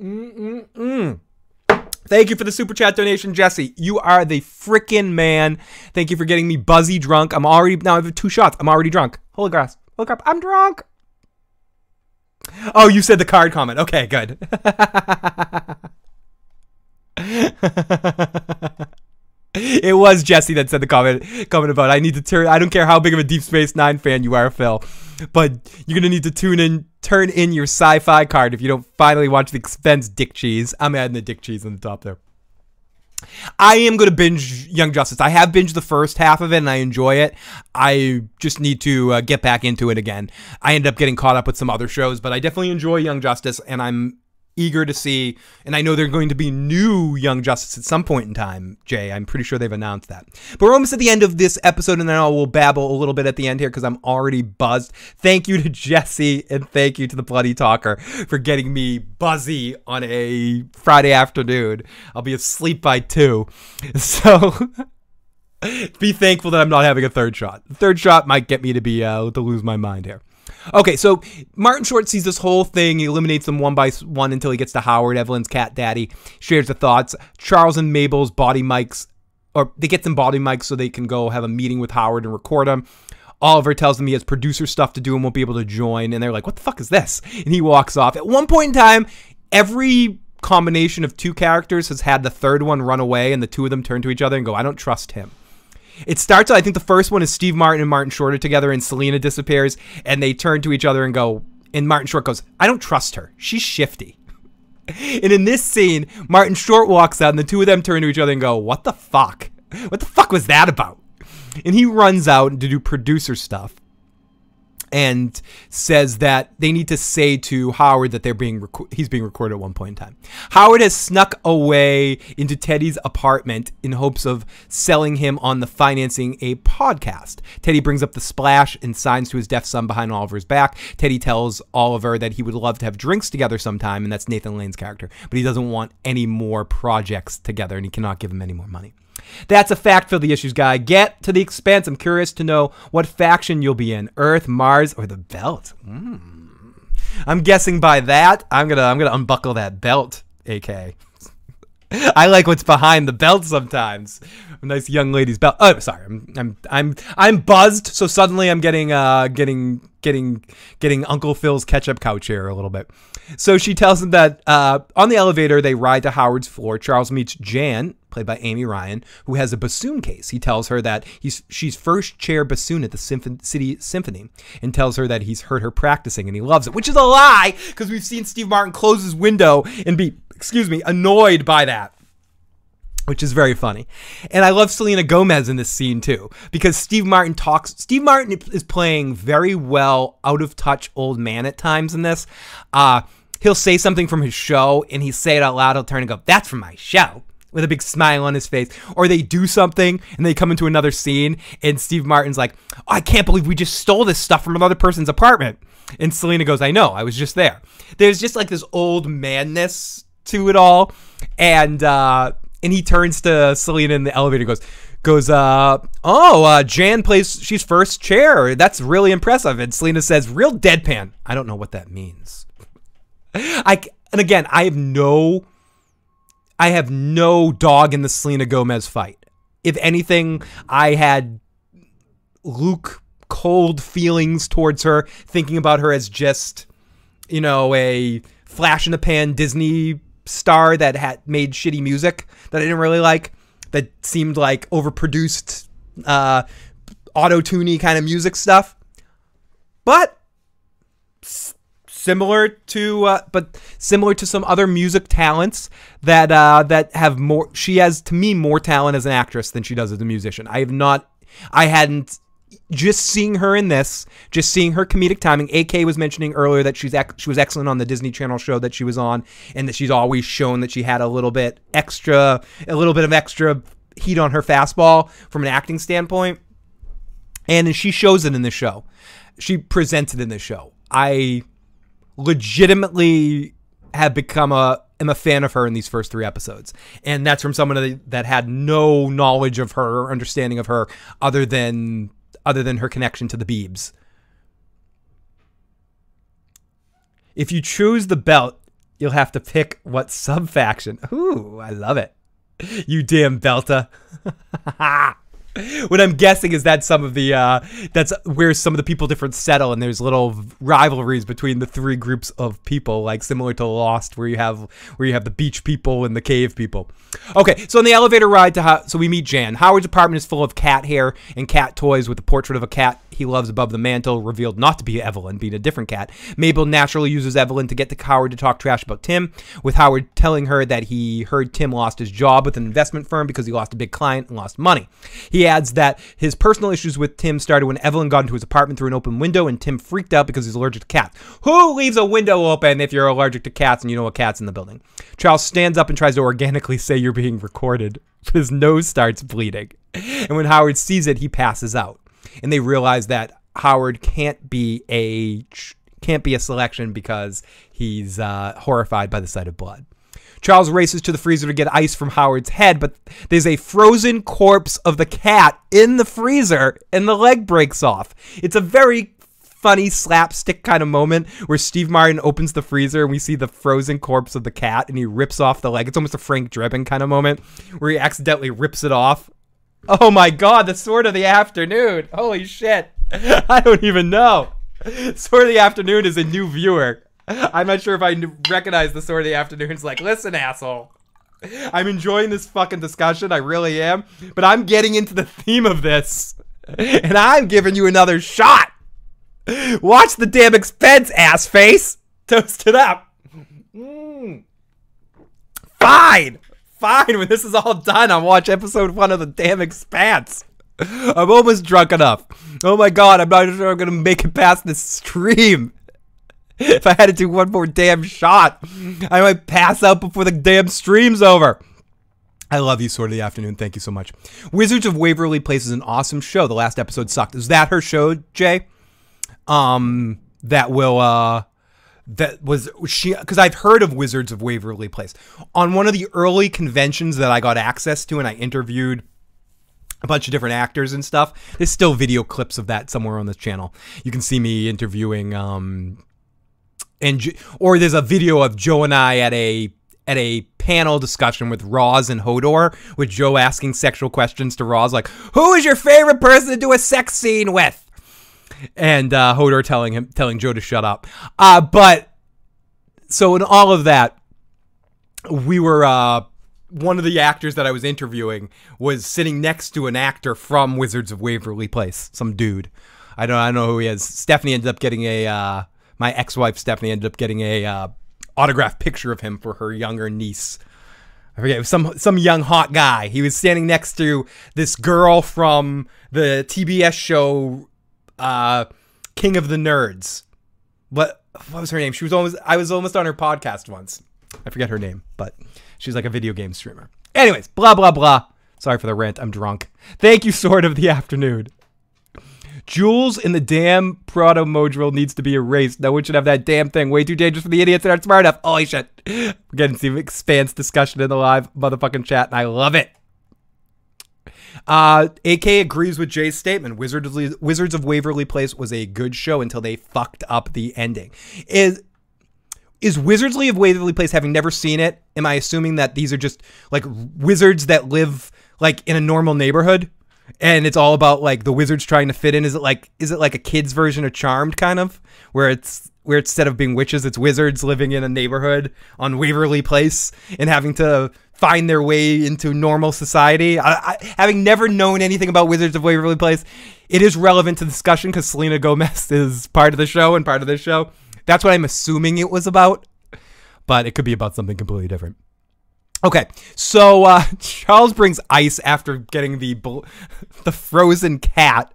Speaker 1: Mm-mm-mm. Thank you for the super chat donation, Jesse. You are the freaking man. Thank you for getting me buzzy drunk. I'm already now I have two shots. I'm already drunk. Holy grass. Holy crap. I'm drunk. Oh, you said the card comment. Okay, good. <laughs> it was Jesse that said the comment comment about I need to turn I don't care how big of a Deep Space Nine fan you are, Phil, but you're gonna need to tune in turn in your sci-fi card if you don't finally watch the expanse dick cheese. I'm adding the dick cheese on the top there. I am going to binge Young Justice. I have binged the first half of it and I enjoy it. I just need to uh, get back into it again. I ended up getting caught up with some other shows, but I definitely enjoy Young Justice and I'm eager to see, and I know they're going to be new Young Justice at some point in time, Jay. I'm pretty sure they've announced that. But we're almost at the end of this episode, and then I will babble a little bit at the end here because I'm already buzzed. Thank you to Jesse, and thank you to the Bloody Talker for getting me buzzy on a Friday afternoon. I'll be asleep by two. <laughs> So. <laughs> be thankful that I'm not having a third shot. Third shot might get me to be uh, to lose my mind here. Okay, so Martin Short sees this whole thing. He eliminates them one by one until he gets to Howard, Evelyn's cat daddy. Shares the thoughts. Charles and Mabel's body mics, or they get them body mics so they can go have a meeting with Howard and record them. Oliver tells them he has producer stuff to do and won't be able to join. And they're like, what the fuck is this? And he walks off. At one point in time, every combination of two characters has had the third one run away and the two of them turn to each other and go, I don't trust him. It starts. I think the first one is Steve Martin and Martin Short are together, and Selena disappears, and they turn to each other and go. And Martin Short goes, "I don't trust her. She's shifty." <laughs> And in this scene, Martin Short walks out, and the two of them turn to each other and go, "What the fuck? What the fuck was that about?" And he runs out to do producer stuff and says that they need to say to Howard that they're being he's being recorded at one point in time. Howard has snuck away into Teddy's apartment in hopes of selling him on the financing a podcast. Teddy brings up the splash and signs to his deaf son behind Oliver's back. Teddy tells Oliver that he would love to have drinks together sometime, and that's Nathan Lane's character, but he doesn't want any more projects together, and he cannot give him any more money. That's a fact for the issues guy. Get to the expanse. I'm curious to know what faction you'll be in: Earth, Mars, or the Belt. Mm. I'm guessing by that, I'm gonna I'm gonna unbuckle that belt, AK. <laughs> I like what's behind the belt sometimes. A nice young lady's belt. Oh, sorry. I'm I'm I'm I'm buzzed. So suddenly I'm getting uh getting getting getting Uncle Phil's ketchup couch here a little bit. So she tells him that uh, on the elevator they ride to Howard's floor. Charles meets Jan, played by Amy Ryan, who has a bassoon case. He tells her that he's she's first chair bassoon at the Symphony, City Symphony, and tells her that he's heard her practicing and he loves it, which is a lie because we've seen Steve Martin close his window and be excuse me annoyed by that which is very funny. And I love Selena Gomez in this scene too, because Steve Martin talks. Steve Martin is playing very well, out of touch old man at times in this. Uh, he'll say something from his show, and he say it out loud. He'll turn and go, "That's from my show." With a big smile on his face, or they do something and they come into another scene, and Steve Martin's like, oh, "I can't believe we just stole this stuff from another person's apartment." And Selena goes, "I know, I was just there." There's just like this old madness to it all, and uh, and he turns to Selena in the elevator goes, goes, uh, oh, uh, Jan plays, she's first chair. That's really impressive. And Selena says, real deadpan. I don't know what that means. I, and again, I have no, I have no dog in the Selena Gomez fight. If anything, I had Luke cold feelings towards her, thinking about her as just, you know, a flash in the pan Disney star that had made shitty music that I didn't really like, that seemed like overproduced, uh, auto tuney kind of music stuff. But similar to, uh, but similar to some other music talents that uh, that have more. She has to me more talent as an actress than she does as a musician. I have not. I hadn't just seeing her in this, just seeing her comedic timing. AK was mentioning earlier that she's she was excellent on the Disney Channel show that she was on, and that she's always shown that she had a little bit extra, a little bit of extra heat on her fastball from an acting standpoint. And she shows it in the show. She presents it in the show. I legitimately have become a am a fan of her in these first three episodes, and that's from someone that had no knowledge of her or understanding of her other than other than her connection to the Beebs. If you choose the belt, you'll have to pick what sub faction. Ooh, I love it. You damn Belter. <laughs> what I'm guessing is that some of the uh, that's where some of the people different settle, and there's little rivalries between the three groups of people, like similar to Lost, where you have where you have the beach people and the cave people. Okay, so on the elevator ride to so we meet Jan. Howard's apartment is full of cat hair and cat toys with the portrait of a cat he loves above the mantle, revealed not to be Evelyn, being a different cat. Mabel naturally uses Evelyn to get to Howard to talk trash about Tim, with Howard telling her that he heard Tim lost his job with an investment firm because he lost a big client and lost money. He adds that his personal issues with Tim started when Evelyn got into his apartment through an open window and Tim freaked out because he's allergic to cats. Who leaves a window open if you're allergic to cats and you know a cat's in the building? Charles stands up and tries to organically say you're being recorded. but <laughs> His nose starts bleeding. And when Howard sees it, he passes out. And they realize that Howard can't be a can't be a selection because he's uh, horrified by the sight of blood. Charles races to the freezer to get ice from Howard's head, but there's a frozen corpse of the cat in the freezer and the leg breaks off. It's a very funny slapstick kind of moment where Steve Martin opens the freezer and we see the frozen corpse of the cat and he rips off the leg. It's almost a Frank Drebin kind of moment where he accidentally rips it off. Oh my god, the sword of the afternoon. Holy shit. <laughs> I don't even know. Sword of the afternoon is a new viewer. I'm not sure if I recognize the sword of the afternoon. It's like, listen, asshole. I'm enjoying this fucking discussion. I really am. But I'm getting into the theme of this. And I'm giving you another shot. Watch the damn expanse, ass face. Toast it up. Mm. Fine. Fine. When this is all done, I'll watch episode one of the damn expanse. I'm almost drunk enough. Oh my god, I'm not sure I'm gonna make it past this stream. If I had to do one more damn shot, I might pass out before the damn stream's over. I love you, Sword of the Afternoon. Thank you so much. Wizards of Waverly Place is an awesome show. The last episode sucked. Is that her show, Jay? um, that will uh, that was she because I've heard of Wizards of Waverly Place on one of the early conventions that I got access to, and I interviewed a bunch of different actors and stuff. There's still video clips of that somewhere on this channel. You can see me interviewing um and or there's a video of Joe and I at a at a panel discussion with Roz and Hodor, with Joe asking sexual questions to Roz, like, "Who is your favorite person to do a sex scene with?" And uh, Hodor telling him telling Joe to shut up. Uh, but so in all of that, we were uh, one of the actors that I was interviewing was sitting next to an actor from Wizards of Waverly Place, some dude. I don't I don't know who he is. Stephanie ended up getting a uh, my ex-wife Stephanie ended up getting a uh, autographed picture of him for her younger niece. I forget, it was some some young hot guy. He was standing next to this girl from the TBS show uh, King of the Nerds. What what was her name? She was almost I was almost on her podcast once. I forget her name, but she's like a video game streamer. Anyways, blah blah blah. Sorry for the rant. I'm drunk. Thank you, Sword of the Afternoon. Jules in the damn protomolecule needs to be erased. No one should have that damn thing. Way too dangerous for the idiots that aren't smart enough. Holy shit. We're getting some expanse discussion in the live motherfucking chat, and I love it. Uh, AK agrees with Jay's statement. Wizards Wizards of Waverly Place was a good show until they fucked up the ending. Is is Wizards of Waverly Place having never seen it? Am I assuming that these are just like wizards that live like in a normal neighborhood? And it's all about like the wizards trying to fit in. Is it like is it like a kid's version of Charmed kind of where it's where instead of being witches, it's wizards living in a neighborhood on Waverly Place and having to find their way into normal society. I, I, having never known anything about Wizards of Waverly Place, it is relevant to the discussion because Selena Gomez <laughs> is part of the show and part of this show. That's what I'm assuming it was about, but it could be about something completely different. Okay, so uh, <laughs> Charles brings ice after getting the <laughs> the frozen cat,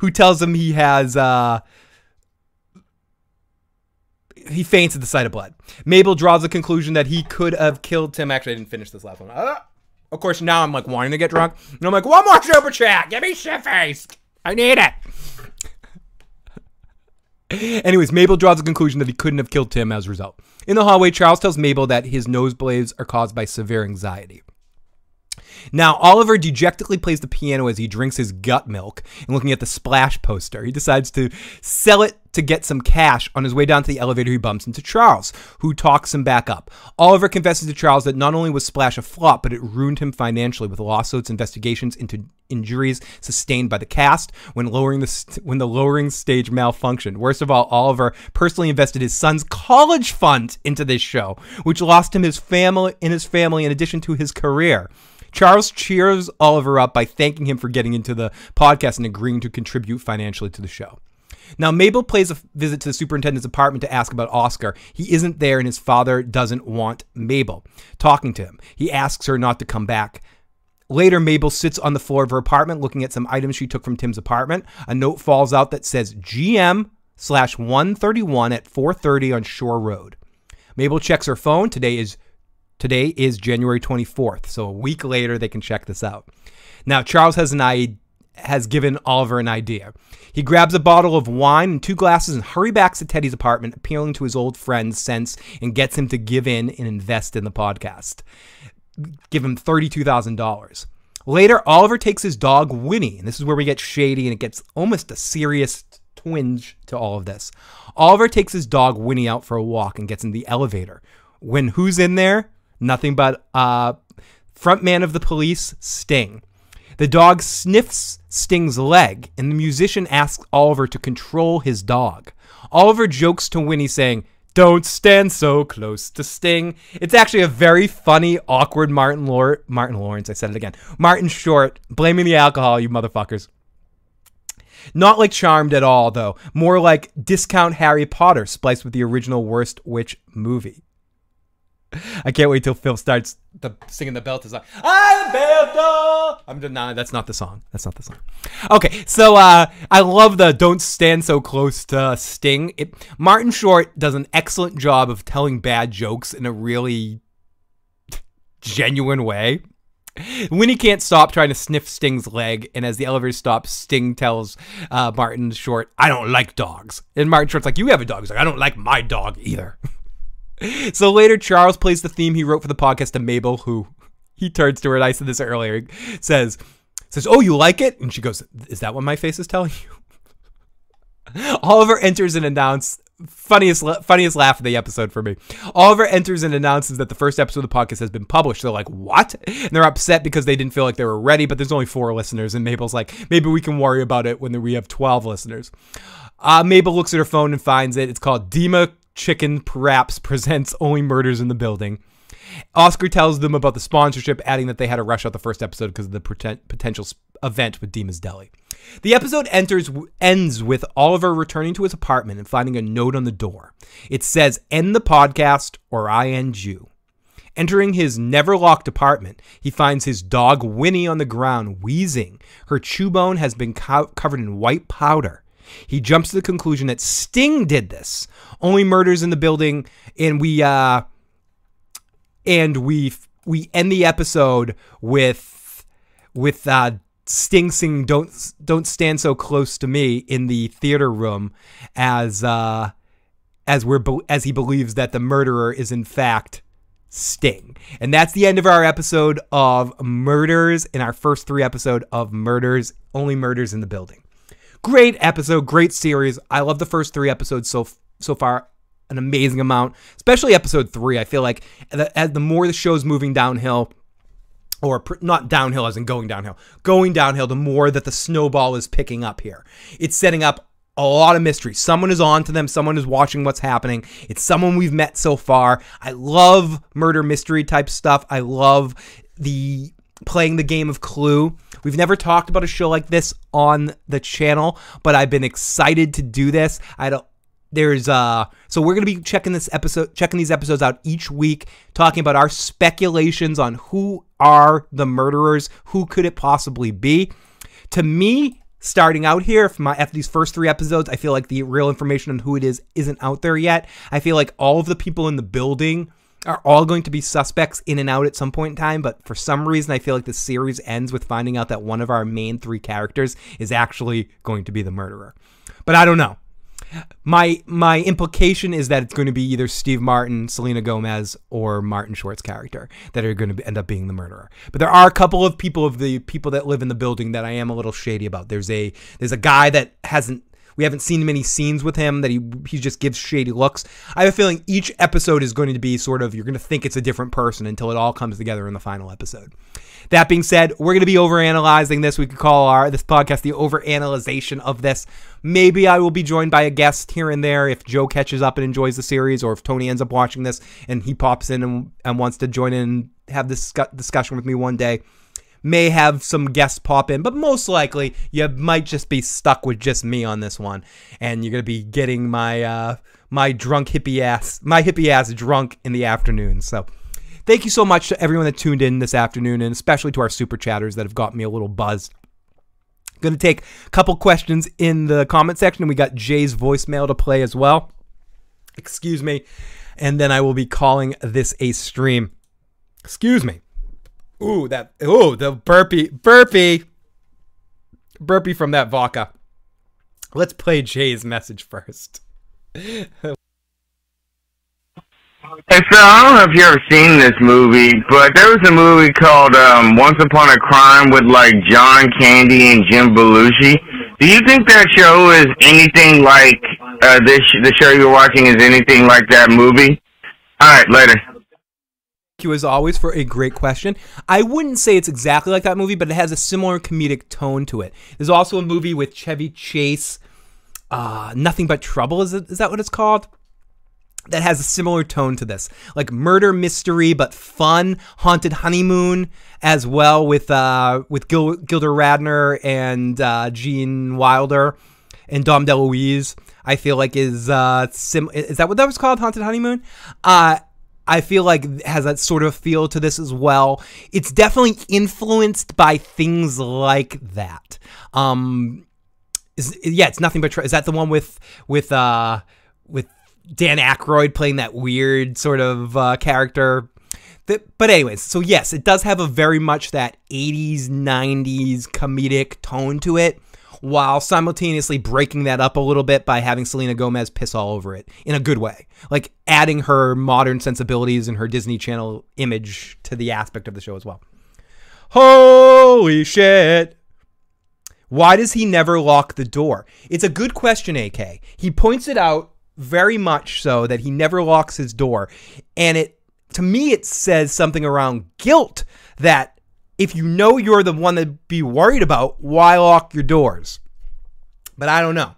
Speaker 1: who tells him he has uh, he faints at the sight of blood. Mabel draws the conclusion that he could have killed Tim. Actually, I didn't finish this last one. Uh, of course, now I'm like wanting to get drunk. And I'm like, one more super chat. Give me shit faced. I need it. <laughs> Anyways, Mabel draws the conclusion that he couldn't have killed Tim as a result. In the hallway, Charles tells Mabel that his nosebleeds are caused by severe anxiety. Now, Oliver dejectedly plays the piano as he drinks his gut milk and looking at the splash poster. He decides to sell it to get some cash. On his way down to the elevator, he bumps into Charles, who talks him back up. Oliver confesses to Charles that not only was Splash a flop, but it ruined him financially with lawsuits, investigations into injuries sustained by the cast when lowering the st- when the lowering stage malfunctioned. Worst of all, Oliver personally invested his son's college fund into this show, which lost him his family in his family in addition to his career. Charles cheers Oliver up by thanking him for getting into the podcast and agreeing to contribute financially to the show. Now, Mabel pays a visit to the superintendent's apartment to ask about Oscar. He isn't there, and his father doesn't want Mabel talking to him. He asks her not to come back. Later, Mabel sits on the floor of her apartment looking at some items she took from Tim's apartment. A note falls out that says GM slash 131 at 430 on Shore Road. Mabel checks her phone. Today is today is January 24th, so a week later they can check this out. Now, Charles has an idea has given Oliver an idea. He grabs a bottle of wine and two glasses and hurry back to Teddy's apartment, appealing to his old friend's sense and gets him to give in and invest in the podcast. Give him $32,000. Later, Oliver takes his dog Winnie, and this is where we get shady and it gets almost a serious twinge to all of this. Oliver takes his dog Winnie out for a walk and gets in the elevator. When who's in there? Nothing but uh, front man of the police, Sting. The dog sniffs Sting's leg, and the musician asks Oliver to control his dog. Oliver jokes to Winnie, saying, Don't stand so close to Sting. It's actually a very funny, awkward Martin, Lor- Martin Lawrence. I said it again. Martin Short, blaming the alcohol, you motherfuckers. Not like Charmed at all, though. More like discount Harry Potter spliced with the original Worst Witch movie. <laughs> I can't wait till Phil starts the singing the Belter song. I'm Belter. I'm nah, that's not the song. That's not the song. Okay, so uh, I love the "Don't Stand So Close to Sting." It, Martin Short does an excellent job of telling bad jokes in a really genuine way. Winnie can't stop trying to sniff Sting's leg, and as the elevator stops, Sting tells uh, Martin Short, "I don't like dogs." And Martin Short's like, "You have a dog." He's like, "I don't like my dog either." <laughs> <laughs> so later, Charles plays the theme he wrote for the podcast to Mabel, who <laughs> he turns to her, and I said this earlier, says, says, Oh, you like it? And she goes, Is that what my face is telling you? <laughs> Oliver enters and announces funniest funniest laugh of the episode for me. Oliver enters and announces that the first episode of the podcast has been published. They're like, "What?" And they're upset because they didn't feel like they were ready. But there's only four listeners, and Mabel's like, "Maybe we can worry about it when we have twelve listeners." Uh, Mabel looks at her phone and finds it. It's called Dima Chicken Perhaps presents Only Murders in the Building. Oscar tells them about the sponsorship, adding that they had to rush out the first episode because of the potential event with Dima's Deli. The episode enters ends with Oliver returning to his apartment and finding a note on the door. It says, "End the podcast, or I end you." Entering his never locked apartment, he finds his dog Winnie on the ground, wheezing. Her chew bone has been co- covered in white powder. He jumps to the conclusion that Sting did this. Only murders in the building, and we uh, and we we end the episode with with uh, Sting singing "Don't Don't Stand So Close to Me" in the theater room, as uh, as we're as he believes that the murderer is in fact Sting. And that's the end of our episode of Murders in our first three episode of Murders, only murders in the building. Great episode, great series. I love the first three episodes so so far an amazing amount, especially episode three. I feel like the, the more the show's moving downhill, or pr- not downhill as in going downhill, going downhill, the more that the snowball is picking up here. It's setting up a lot of mystery. Someone is on to them. Someone is watching what's happening. It's someone we've met so far. I love murder mystery type stuff. I love the playing the game of Clue. We've never talked about a show like this on the channel, but I've been excited to do this. I a there's uh so we're going to be checking this episode checking these episodes out each week talking about our speculations on who are the murderers who could it possibly be to me starting out here for my after these first three episodes i feel like the real information on who it is isn't out there yet i feel like all of the people in the building are all going to be suspects in and out at some point in time but for some reason i feel like the series ends with finding out that one of our main three characters is actually going to be the murderer but i don't know my my implication is that it's going to be either Steve Martin, Selena Gomez, or Martin Short's character that are going to end up being the murderer. But there are a couple of people of the people that live in the building that I am a little shady about. There's a there's a guy that hasn't We haven't seen many scenes with him that he he just gives shady looks. I have a feeling each episode is going to be sort of you're going to think it's a different person until it all comes together in the final episode. That being said, we're going to be overanalyzing this. We could call our this podcast the overanalyzation of this. Maybe I will be joined by a guest here and there if Joe catches up and enjoys the series, or if Tony ends up watching this and he pops in and, and wants to join in and have this discussion with me one day may have some guests pop in, but most likely you might just be stuck with just me on this one, and you're gonna be getting my uh, my drunk hippie ass, my hippie ass drunk in the afternoon. So. Thank you so much to everyone that tuned in this afternoon, and especially to our super chatters that have got me a little buzzed. Going to take a couple questions in the comment section. And we got Jay's voicemail to play as well. Excuse me. And then I will be calling this a stream. Excuse me. Ooh, that ooh, the burpee burpee burpee from that vodka. Let's play Jay's message first.
Speaker 2: Hey Phil, I don't know if you ever seen this movie, but there was a movie called um, Once Upon a Crime with like John Candy and Jim Belushi. Do you think that show is anything like uh, this? The show you're watching is anything like that movie? All right, later
Speaker 1: you as always for a great question. I wouldn't say it's exactly like that movie, but it has a similar comedic tone to it. There's also a movie with Chevy Chase, uh, Nothing But Trouble. Is it? Is that what it's called? That has a similar tone to this, like murder mystery but fun, haunted honeymoon as well with uh, with Gil- Gilda Radner and uh, Gene Wilder and Dom DeLuise. I feel like is uh, sim- is that what that was called, Haunted Honeymoon? Uh, I feel like has that sort of feel to this as well. It's definitely influenced by things like that. Um, is, yeah, it's nothing but. Is that the one with with uh with Dan Aykroyd playing that weird sort of uh, character? That, but anyways, so yes, it does have a very much that 80s 90s comedic tone to it while simultaneously breaking that up a little bit by having Selena Gomez piss all over it in a good way. Like adding her modern sensibilities and her Disney Channel image to the aspect of the show as well. Holy shit. Why does he never lock the door? It's a good question, AK. He points it out very much so that he never locks his door. And it to me it says something around guilt that if you know you're the one to be worried about, why lock your doors? But I don't know.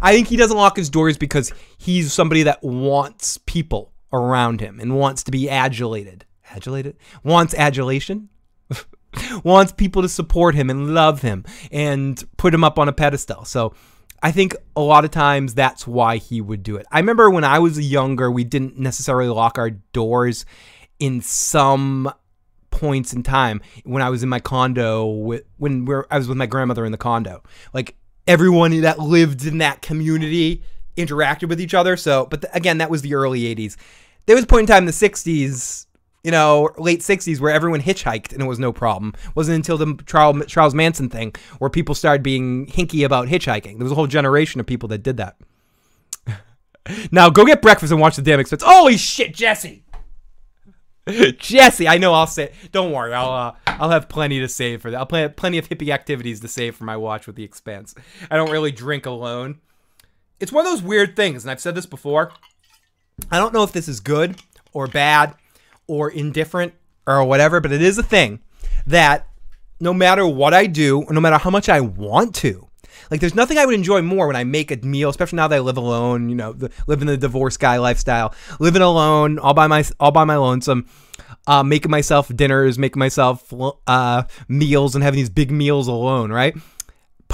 Speaker 1: I think he doesn't lock his doors because he's somebody that wants people around him and wants to be adulated. Adulated? Wants adulation? <laughs> wants people to support him and love him and put him up on a pedestal. So I think a lot of times that's why he would do it. I remember when I was younger, we didn't necessarily lock our doors in some points in time when I was in my condo with when we I was with my grandmother in the condo. Like everyone that lived in that community interacted with each other. So, but the, again, that was the early 80s. There was a point in time in the 60s, you know, late 60s where everyone hitchhiked and it was no problem. It wasn't until the Charles, Charles Manson thing where people started being hinky about hitchhiking. There was a whole generation of people that did that. <laughs> now go get breakfast and watch the damn expanse. Holy shit, Jesse! <laughs> Jesse, I know I'll say. Don't worry, I'll uh, I'll have plenty to save for that. I'll play plenty of hippie activities to save for my watch with the expanse. I don't really drink alone. It's one of those weird things, and I've said this before. I don't know if this is good or bad or indifferent or whatever, but it is a thing that no matter what I do, no matter how much I want to, like, there's nothing I would enjoy more when I make a meal, especially now that I live alone. You know, the, living the divorce guy lifestyle, living alone, all by my all by my lonesome. Uh, making myself dinners, making myself uh, meals, and having these big meals alone, right?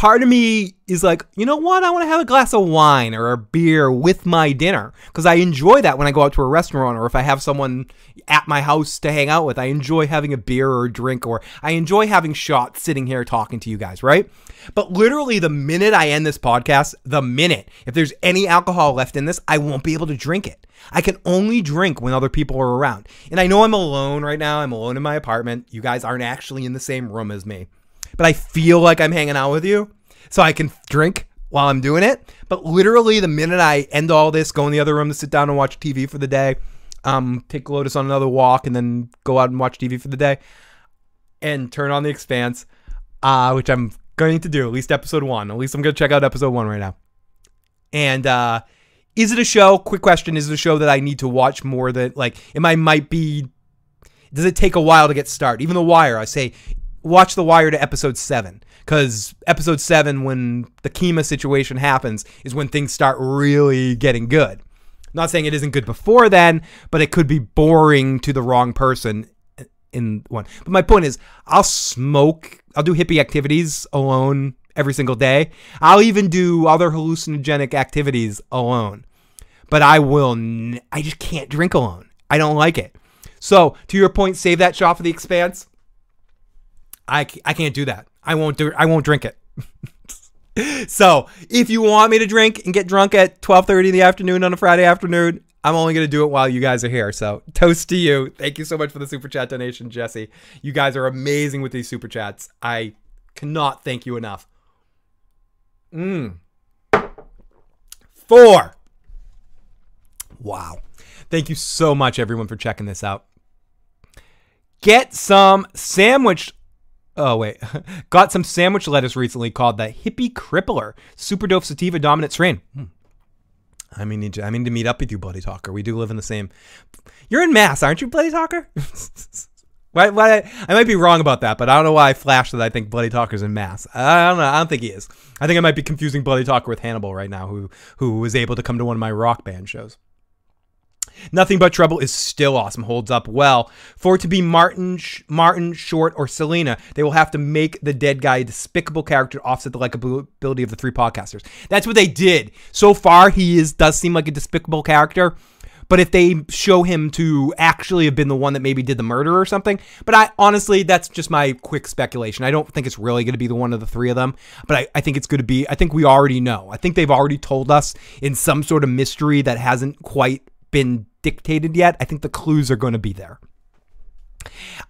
Speaker 1: Part of me is like, you know what? I want to have a glass of wine or a beer with my dinner because I enjoy that when I go out to a restaurant or if I have someone at my house to hang out with. I enjoy having a beer or a drink or I enjoy having shots sitting here talking to you guys, right? But literally, the minute I end this podcast, the minute, if there's any alcohol left in this, I won't be able to drink it. I can only drink when other people are around. And I know I'm alone right now. I'm alone in my apartment. You guys aren't actually in the same room as me but I feel like I'm hanging out with you, so I can drink while I'm doing it. But literally, the minute I end all this, go in the other room to sit down and watch TV for the day, um, take Lotus on another walk, and then go out and watch TV for the day, and turn on the Expanse, uh, which I'm going to do at least episode one. At least I'm going to check out episode one right now. And uh, is it a show? Quick question: Is it a show that I need to watch more than like? Am I might be? Does it take a while to get started? Even The Wire, I say, watch The Wire to episode seven because episode seven, when the Kima situation happens, is when things start really getting good. not saying it isn't good before then, but it could be boring to the wrong person in one. But my point is, I'll smoke, I'll do hippie activities alone every single day. I'll even do other hallucinogenic activities alone. But I will, n- I just can't drink alone. I don't like it. So, to your point, save that shot for the expanse. I, I can't do that. I won't do it. I won't drink it. <laughs> so, if you want me to drink and get drunk at 12:30 in the afternoon on a Friday afternoon, I'm only going to do it while you guys are here. So, toast to you. Thank you so much for the super chat donation, Jesse. You guys are amazing with these super chats. I cannot thank you enough. Mm. Four. Wow. Thank you so much, everyone, for checking this out. Get some sandwich. Oh, wait. <laughs> Got some sandwich lettuce recently called the Hippie Crippler Super Dope Sativa Dominant Strain. Hmm. I mean, I mean to meet up with you, Bloody Talker. We do live in the same. You're in Mass, aren't you, Bloody Talker? <laughs> why, why, I might be wrong about that, but I don't know why I flashed that I think Bloody Talker's in Mass. I don't know. I don't think he is. I think I might be confusing Bloody Talker with Hannibal right now, who who was able to come to one of my rock band shows. Nothing But Trouble is still awesome, holds up well. For it to be Martin, Martin, Short, or Selena, they will have to make the dead guy a despicable character to offset the likability of the three podcasters. That's what they did. So far, he is does seem like a despicable character. But if they show him to actually have been the one that maybe did the murder or something, but I honestly, that's just my quick speculation. I don't think it's really going to be the one of the three of them, but I, I think it's going to be, I think we already know. I think they've already told us in some sort of mystery that hasn't quite been dictated yet. I think the clues are going to be there.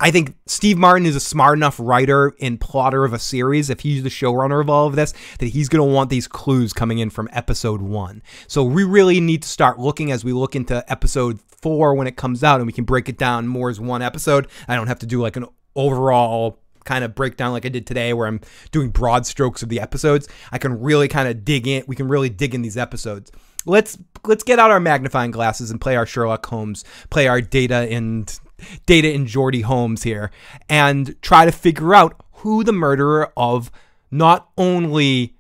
Speaker 1: I think Steve Martin is a smart enough writer and plotter of a series, if he's the showrunner of all of this, that he's going to want these clues coming in from episode one. So we really need to start looking as we look into episode four when it comes out, and we can break it down more as one episode. I don't have to do like an overall kind of breakdown like I did today where I'm doing broad strokes of the episodes. I can really kind of dig in. We can really dig in these episodes let's let's get out our magnifying glasses and play our Sherlock Holmes, play our data and data in Geordi Holmes here, and try to figure out who the murderer of not only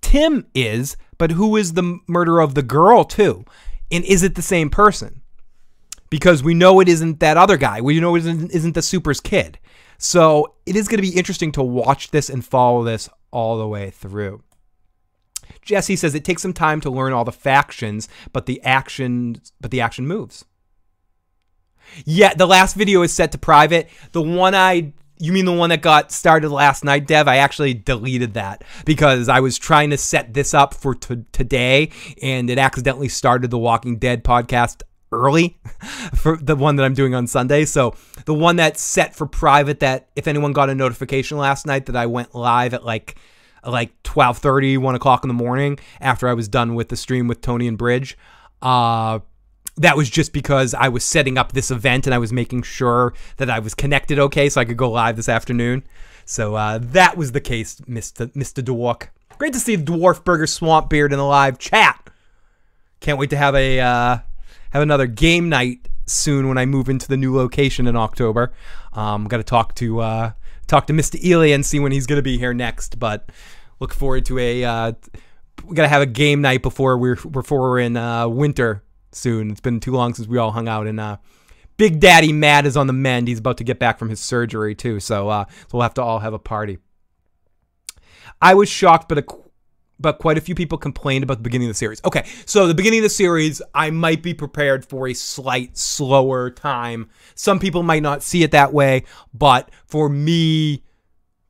Speaker 1: Tim is, but who is the murderer of the girl too, and is it the same person? Because we know it isn't that other guy. We know it isn't, isn't the Super's kid. So it is going to be interesting to watch this and follow this all the way through. Jesse says it takes some time to learn all the factions, but the action but the action moves. Yeah, the last video is set to private. The one I you mean the one that got started last night, Dev? I actually deleted that because I was trying to set this up for t- today and it accidentally started the Walking Dead podcast early <laughs> for the one that I'm doing on Sunday. So the one that's set for private that if anyone got a notification last night that I went live at like like 12:30, 1 o'clock in the morning after I was done with the stream with Tony and Bridge. Uh, that was just because I was setting up this event and I was making sure that I was connected okay so I could go live this afternoon. So uh, that was the case, Mr. Mr. Dwarf. Great to see Dwarf Burger Swamp Beard in the live chat. Can't wait to have a uh, have another game night soon when I move into the new location in October. Um, got to talk to uh, talk to Mr. Ely and see when he's going to be here next. But look forward to a. Uh, we got to have a game night before we're before we're in uh, winter soon. It's been too long since we all hung out. And uh, Big Daddy Matt is on the mend. He's about to get back from his surgery too. So uh, so we'll have to all have a party. I was shocked, but a but quite a few people complained about the beginning of the series. Okay, so the beginning of the series, I might be prepared for a slight slower time. Some people might not see it that way, but for me,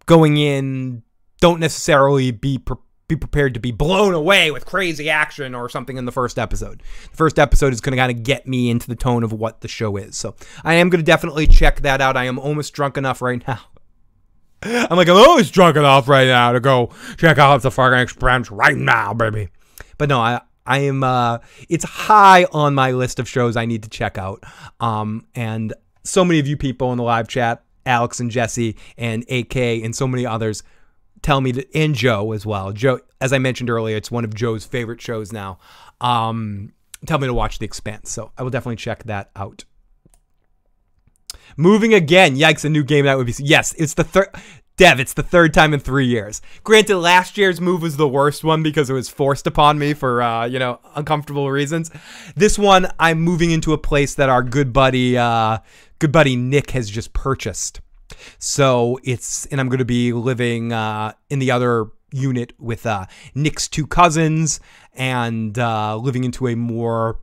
Speaker 1: going in, don't necessarily be be prepared to be blown away with crazy action or something in the first episode. The first episode is going to kind of get me into the tone of what the show is. So I am going to definitely check that out. I am almost drunk enough right <laughs> now I'm like, I'm always drunk enough right now to go check out the fucking expanse right now, baby. But no, I I am uh it's high on my list of shows I need to check out. Um and so many of you people in the live chat, Alex and Jesse and AK and so many others tell me to, and Joe as well. Joe, as I mentioned earlier, it's one of Joe's favorite shows now. Um, tell me to watch The Expanse, so I will definitely check that out. Moving again, yikes! A new game that would be yes. It's the third. Dev, it's the third time in three years. Granted, last year's move was the worst one because it was forced upon me for, uh, you know, uncomfortable reasons. This one, I'm moving into a place that our good buddy, uh, good buddy Nick has just purchased. So it's, and I'm going to be living uh, in the other unit with uh, Nick's two cousins and uh, living into a more,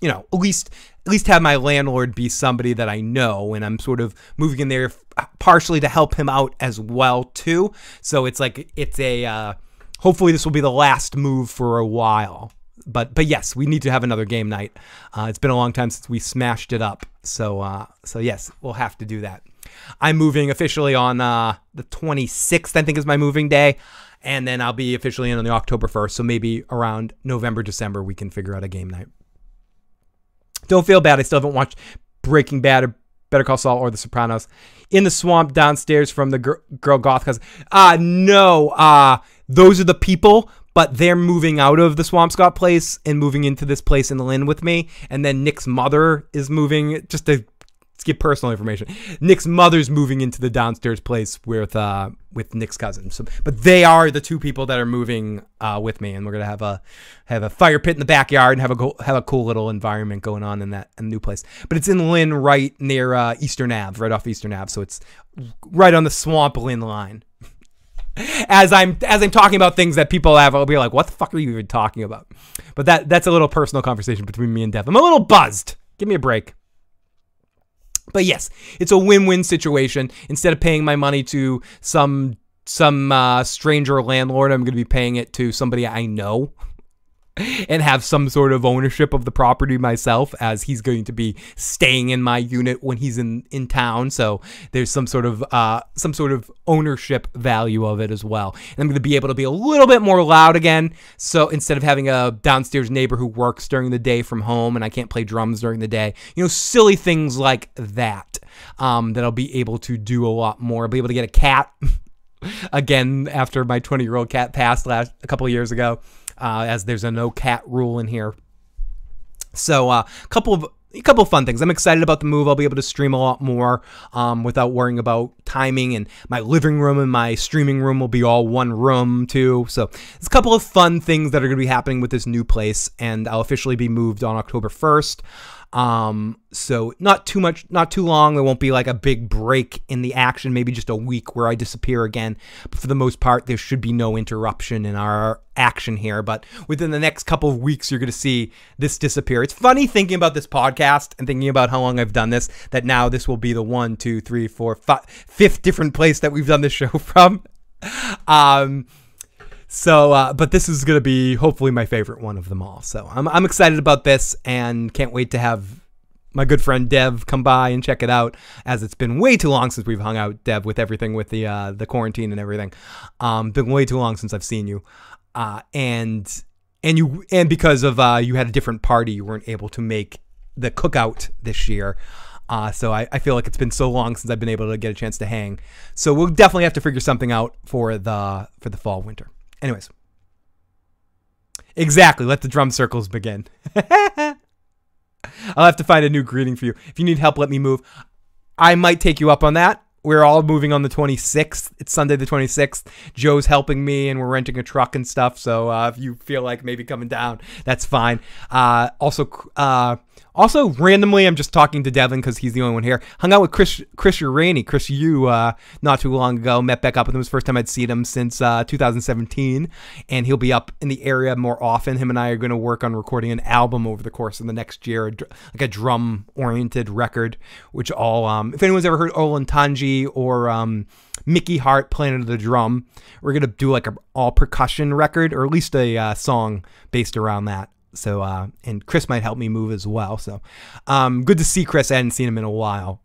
Speaker 1: you know, at least at least have my landlord be somebody that I know, and I'm sort of moving in there partially to help him out as well too. So it's like it's a. Uh, hopefully, this will be the last move for a while. But but yes, we need to have another game night. Uh, it's been a long time since we smashed it up. So uh, so yes, we'll have to do that. I'm moving officially on uh, the 26th, I think is my moving day. And then I'll be officially in on the October 1st. So maybe around November, December, we can figure out a game night. Don't feel bad. I still haven't watched Breaking Bad or Better Call Saul or The Sopranos. In the swamp downstairs from the girl, girl goth cousin. Uh, no. Uh, those are the people, but they're moving out of the Swampscott place and moving into this place in the Lynn with me. And then Nick's mother is moving just to Let's get personal information. Nick's mother's moving into the downstairs place with uh, with Nick's cousin. So, but they are the two people that are moving uh, with me, and we're gonna have a have a fire pit in the backyard and have a go, have a cool little environment going on in that in the new place. But it's in Lynn, right near uh, Eastern Ave, right off Eastern Ave. So it's right on the Swamp Lynn line. <laughs> as I'm as I'm talking about things that people have, I'll be like, "What the fuck are you even talking about?" But that that's a little personal conversation between me and Dev. I'm a little buzzed. Give me a break. But yes, it's a win-win situation. Instead of paying my money to some some uh, stranger landlord, I'm going to be paying it to somebody I know <laughs> and have some sort of ownership of the property myself as he's going to be staying in my unit when he's in in town. So there's some sort of uh some sort of ownership value of it as well. And i'm going to be able to be a little bit more loud again. So instead of having a downstairs neighbor who works during the day from home and i can't play drums during the day you know silly things like that um that i'll be able to do a lot more. I'll be able to get a cat <laughs> again after my 20 year old cat passed last a couple years ago uh, as there's a no cat rule in here. So a uh, couple of a couple of fun things. I'm excited about the move. I'll be able to stream a lot more um, without worrying about timing. And my living room and my streaming room will be all one room too. So there's a couple of fun things that are going to be happening with this new place. And I'll officially be moved on October 1st. Um, so not too much, not too long. There won't be like a big break in the action, maybe just a week where I disappear again. But for the most part, there should be no interruption in our action here. But within the next couple of weeks, you're going to see this disappear. It's funny thinking about this podcast and thinking about how long I've done this, that now this will be the one, two, three, four, five, fifth different place that we've done this show <laughs> from. Um, so, uh, but this is going to be hopefully my favorite one of them all. So I'm, I'm excited about this and can't wait to have my good friend Dev come by and check it out as it's been way too long since we've hung out Dev with everything with the uh, the quarantine and everything. Um, been way too long since I've seen you. Uh, and and you and because of uh, you had a different party, you weren't able to make the cookout this year. Uh, so I, I feel like it's been so long since I've been able to get a chance to hang. So we'll definitely have to figure something out for the for the fall winter. Anyways. Exactly. Let the drum circles begin. <laughs> I'll have to find a new greeting for you. If you need help, let me move. I might take you up on that. We're all moving on the 26th. It's Sunday the 26th. Joe's helping me, and we're renting a truck and stuff. So uh, if you feel like maybe coming down, that's fine. Uh, also, uh, also, randomly, I'm just talking to Devin because he's the only one here. Hung out with Chris Chris Uraney, Chris Yu, uh, not too long ago. Met back up with him. It was the first time I'd seen him since uh, 2017, and he'll be up in the area more often. Him and I are going to work on recording an album over the course of the next year, like a drum-oriented record. Which all, um, if anyone's ever heard Olatunji or um, Mickey Hart, Planet of the Drum, we're gonna do like an all percussion record, or at least a uh, song based around that. So, uh, and Chris might help me move as well. So, um, good to see Chris. I hadn't seen him in a while.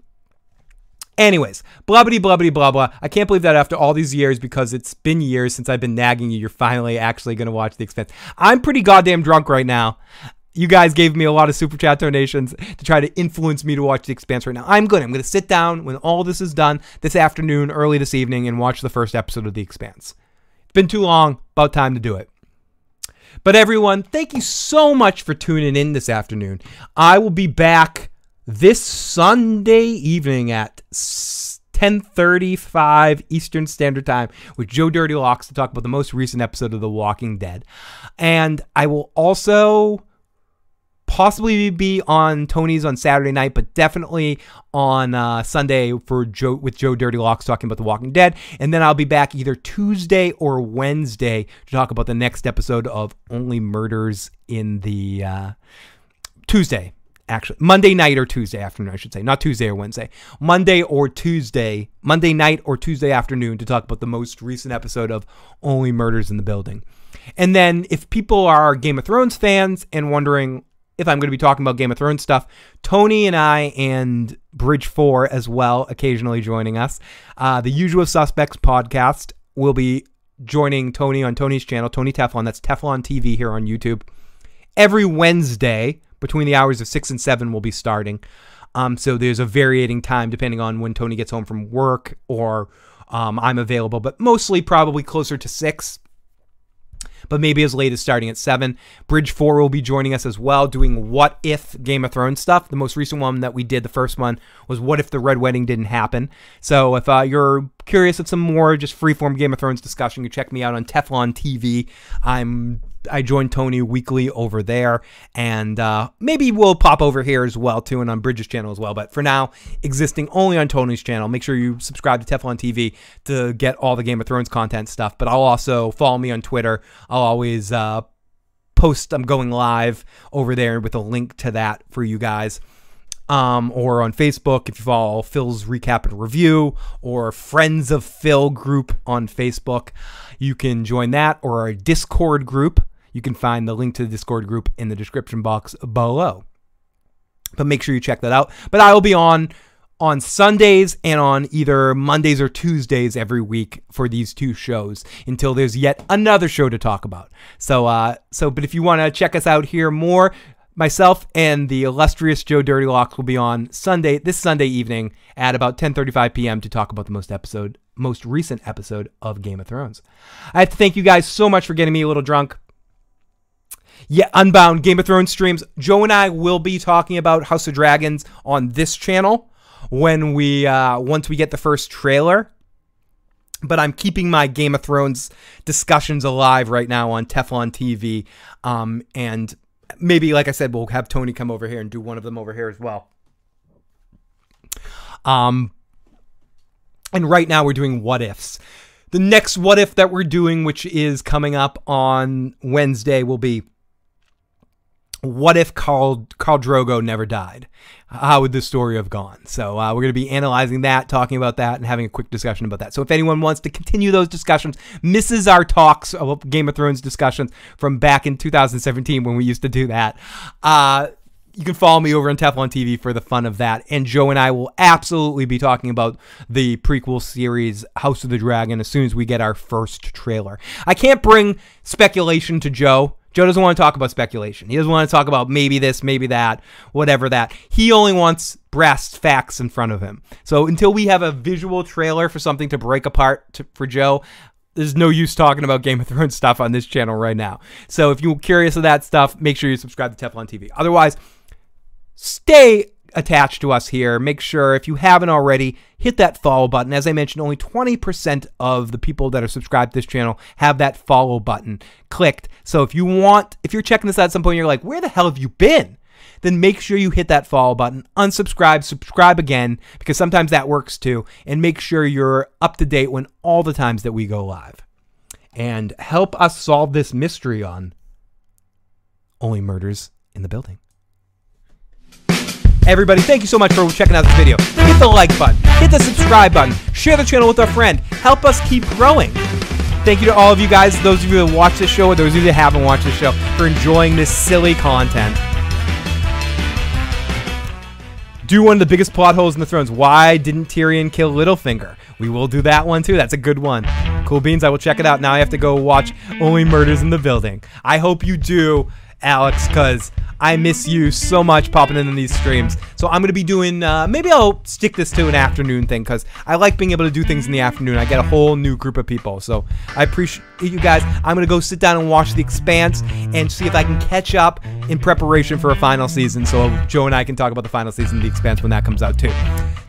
Speaker 1: Anyways, blubbity blubbity blah blah. blah. I can't believe that after all these years, because it's been years since I've been nagging you, you're finally actually going to watch The Expanse. I'm pretty goddamn drunk right now. You guys gave me a lot of super chat donations to try to influence me to watch The Expanse right now. I'm good. I'm going to sit down when all this is done this afternoon, early this evening, and watch the first episode of The Expanse. It's been too long. About time to do it. But everyone, thank you so much for tuning in this afternoon. I will be back this Sunday evening at 10:35 Eastern Standard Time with Joe Dirty Locks to talk about the most recent episode of The Walking Dead. And I will also possibly be on Tony's on Saturday night, but definitely on uh, Sunday for Joe with Joe Dirty Locks talking about The Walking Dead, and then I'll be back either Tuesday or Wednesday to talk about the next episode of Only Murders in the uh, Tuesday. Actually, Monday night or Tuesday afternoon, I should say, not Tuesday or Wednesday. Monday or Tuesday, Monday night or Tuesday afternoon to talk about the most recent episode of Only Murders in the Building. And then, if people are Game of Thrones fans and wondering if I'm going to be talking about Game of Thrones stuff, Tony and I and Bridge 4 as well, occasionally joining us. Uh, the Usual Suspects podcast will be joining Tony on Tony's channel, Tony Teflon. That's Teflon TV here on YouTube. Every Wednesday between the hours of 6 and 7 will be starting. Um, so there's a varying time depending on when Tony gets home from work or um, I'm available, but mostly probably closer to 6 but maybe as late as starting at 7. Bridge 4 will be joining us as well, doing What If Game of Thrones stuff. The most recent one that we did, the first one, was What If the Red Wedding Didn't Happen. So if uh, you're curious of some more just freeform Game of Thrones discussion, you check me out on Teflon TV. I'm I joined Tony weekly over there, and uh, maybe we'll pop over here as well too, and on Bridges channel as well. But for now, existing only on Tony's channel. Make sure you subscribe to Teflon TV to get all the Game of Thrones content stuff. But I'll also follow me on Twitter. I'll always uh, post. I'm going live over there with a link to that for you guys um, or on Facebook if you follow Phil's Recap and Review or Friends of Phil group on Facebook. You can join that or our Discord group. You can find the link to the Discord group in the description box below. But make sure you check that out. But I will be on on Sundays and on either Mondays or Tuesdays every week for these two shows until there's yet another show to talk about. So uh so but if you want to check us out here more, myself and the illustrious Joe Dirty Locks will be on Sunday, this Sunday evening at about 10:35 p.m. to talk about the most episode, most recent episode of Game of Thrones. I have to thank you guys so much for getting me a little drunk. Yeah, Unbound Game of Thrones streams. Joe and I will be talking about House of Dragons on this channel when we uh, once we get the first trailer. But I'm keeping my Game of Thrones discussions alive right now on Teflon TV, um, and maybe, like I said, we'll have Tony come over here and do one of them over here as well. Um, and right now we're doing what ifs. The next what if that we're doing, which is coming up on Wednesday, will be what if Khal Khal Drogo never died? How would this story have gone? So uh, we're going to be analyzing that, talking about that, and having a quick discussion about that. So if anyone wants to continue those discussions, misses our talks of Game of Thrones discussions from back in 2017 when we used to do that, uh, you can follow me over on Teflon TV for the fun of that. And Joe and I will absolutely be talking about the prequel series House of the Dragon as soon as we get our first trailer. I can't bring speculation to Joe Joe doesn't want to talk about speculation. He doesn't want to talk about maybe this, maybe that, whatever that. He only wants brass facts in front of him. So until we have a visual trailer for something to break apart to, for Joe, there's no use talking about Game of Thrones <laughs> stuff on this channel right now. So if you're curious of that stuff, make sure you subscribe to Teflon TV. Otherwise, stay attached to us here. Make sure, if you haven't already, hit that follow button. As I mentioned, only 20% of the people that are subscribed to this channel have that follow button clicked. So if you want, if you're checking this out at some point, you're like, where the hell have you been? Then make sure you hit that follow button, unsubscribe, subscribe again, because sometimes that works too. And make sure you're up to date when all the times that we go live. And help us solve this mystery on Only Murders in the Building. Everybody, thank you so much for checking out this video. Hit the like button, hit the subscribe button, share the channel with a friend. Help us keep growing. Thank you to all of you guys, those of you that watch this show, or those of you that haven't watched this show, for enjoying this silly content. Do one of the biggest plot holes in the Thrones. Why didn't Tyrion kill Littlefinger? We will do that one too. That's a good one. Cool beans. I will check it out. Now I have to go watch Only Murders in the Building. I hope you do, Alex, because I miss you so much popping in these streams. So I'm gonna be doing. Uh, maybe I'll stick this to an afternoon thing because I like being able to do things in the afternoon. I get a whole new group of people. So I appreciate you guys. I'm gonna go sit down and watch The Expanse and see if I can catch up in preparation for a final season. So Joe and I can talk about the final season of The Expanse when that comes out too.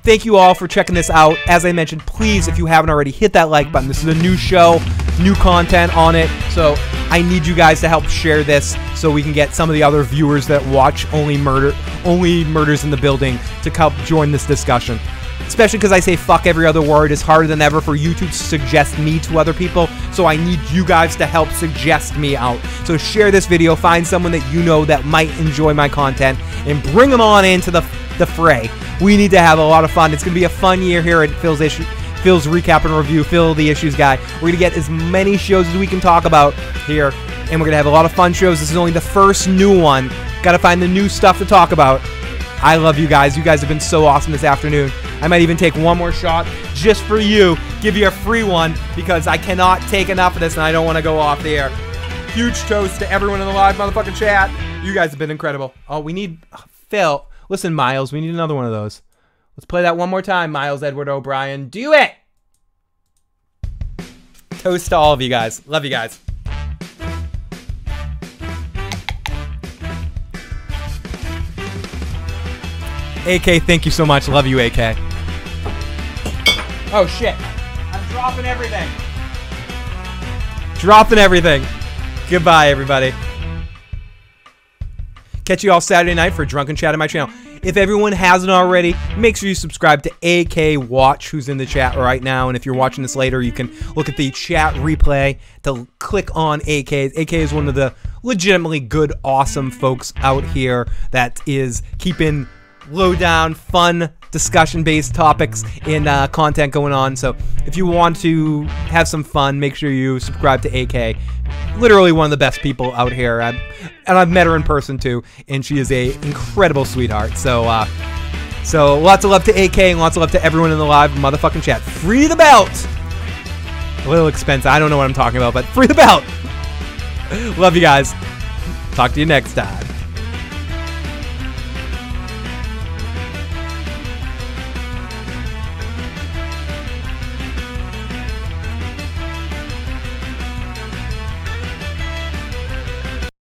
Speaker 1: Thank you all for checking this out. As I mentioned, please, if you haven't already, hit that like button. This is a new show, new content on it. So I need you guys to help share this so we can get some of the other viewers that watch only murder, only murders in the building to help join this discussion. Especially because I say fuck every other word. It's harder than ever for YouTube to suggest me to other people. So I need you guys to help suggest me out. So share this video, find someone that you know that might enjoy my content, and bring them on into the the fray. We need to have a lot of fun. It's going to be a fun year here at Phil's Issue. Phil's recap and review, Phil the issues guy. We're gonna get as many shows as we can talk about here, and we're gonna have a lot of fun shows. This is only the first new one. Gotta find the new stuff to talk about. I love you guys. You guys have been so awesome this afternoon. I might even take one more shot just for you, give you a free one because I cannot take enough of this and I don't want to go off the air. Huge toast to everyone in the live motherfucking chat. You guys have been incredible. Oh, we need uh, Phil. Listen, Miles, we need another one of those. Let's play that one more time, Miles Edward O'Brien. Do it! Toast to all of you guys. Love you guys. AK, thank you so much. Love you, AK. Oh, shit. I'm dropping everything. Dropping everything. Goodbye, everybody. Catch you all Saturday night for Drunken Chat on my channel. If everyone hasn't already, make sure you subscribe to AK Watch, who's in the chat right now. And if you're watching this later, you can look at the chat replay to click on AK. AK is one of the legitimately good, awesome folks out here that is keeping low down, fun, discussion based topics and uh, content going on. So if you want to have some fun, make sure you subscribe to AK. Literally one of the best people out here. I'm, and I've met her in person too, and she is a incredible sweetheart. So, uh, so lots of love to AK and lots of love to everyone in the live motherfucking chat. Free the belt. A little expensive. I don't know what I'm talking about, but free the belt. <laughs> love you guys. Talk to you next time.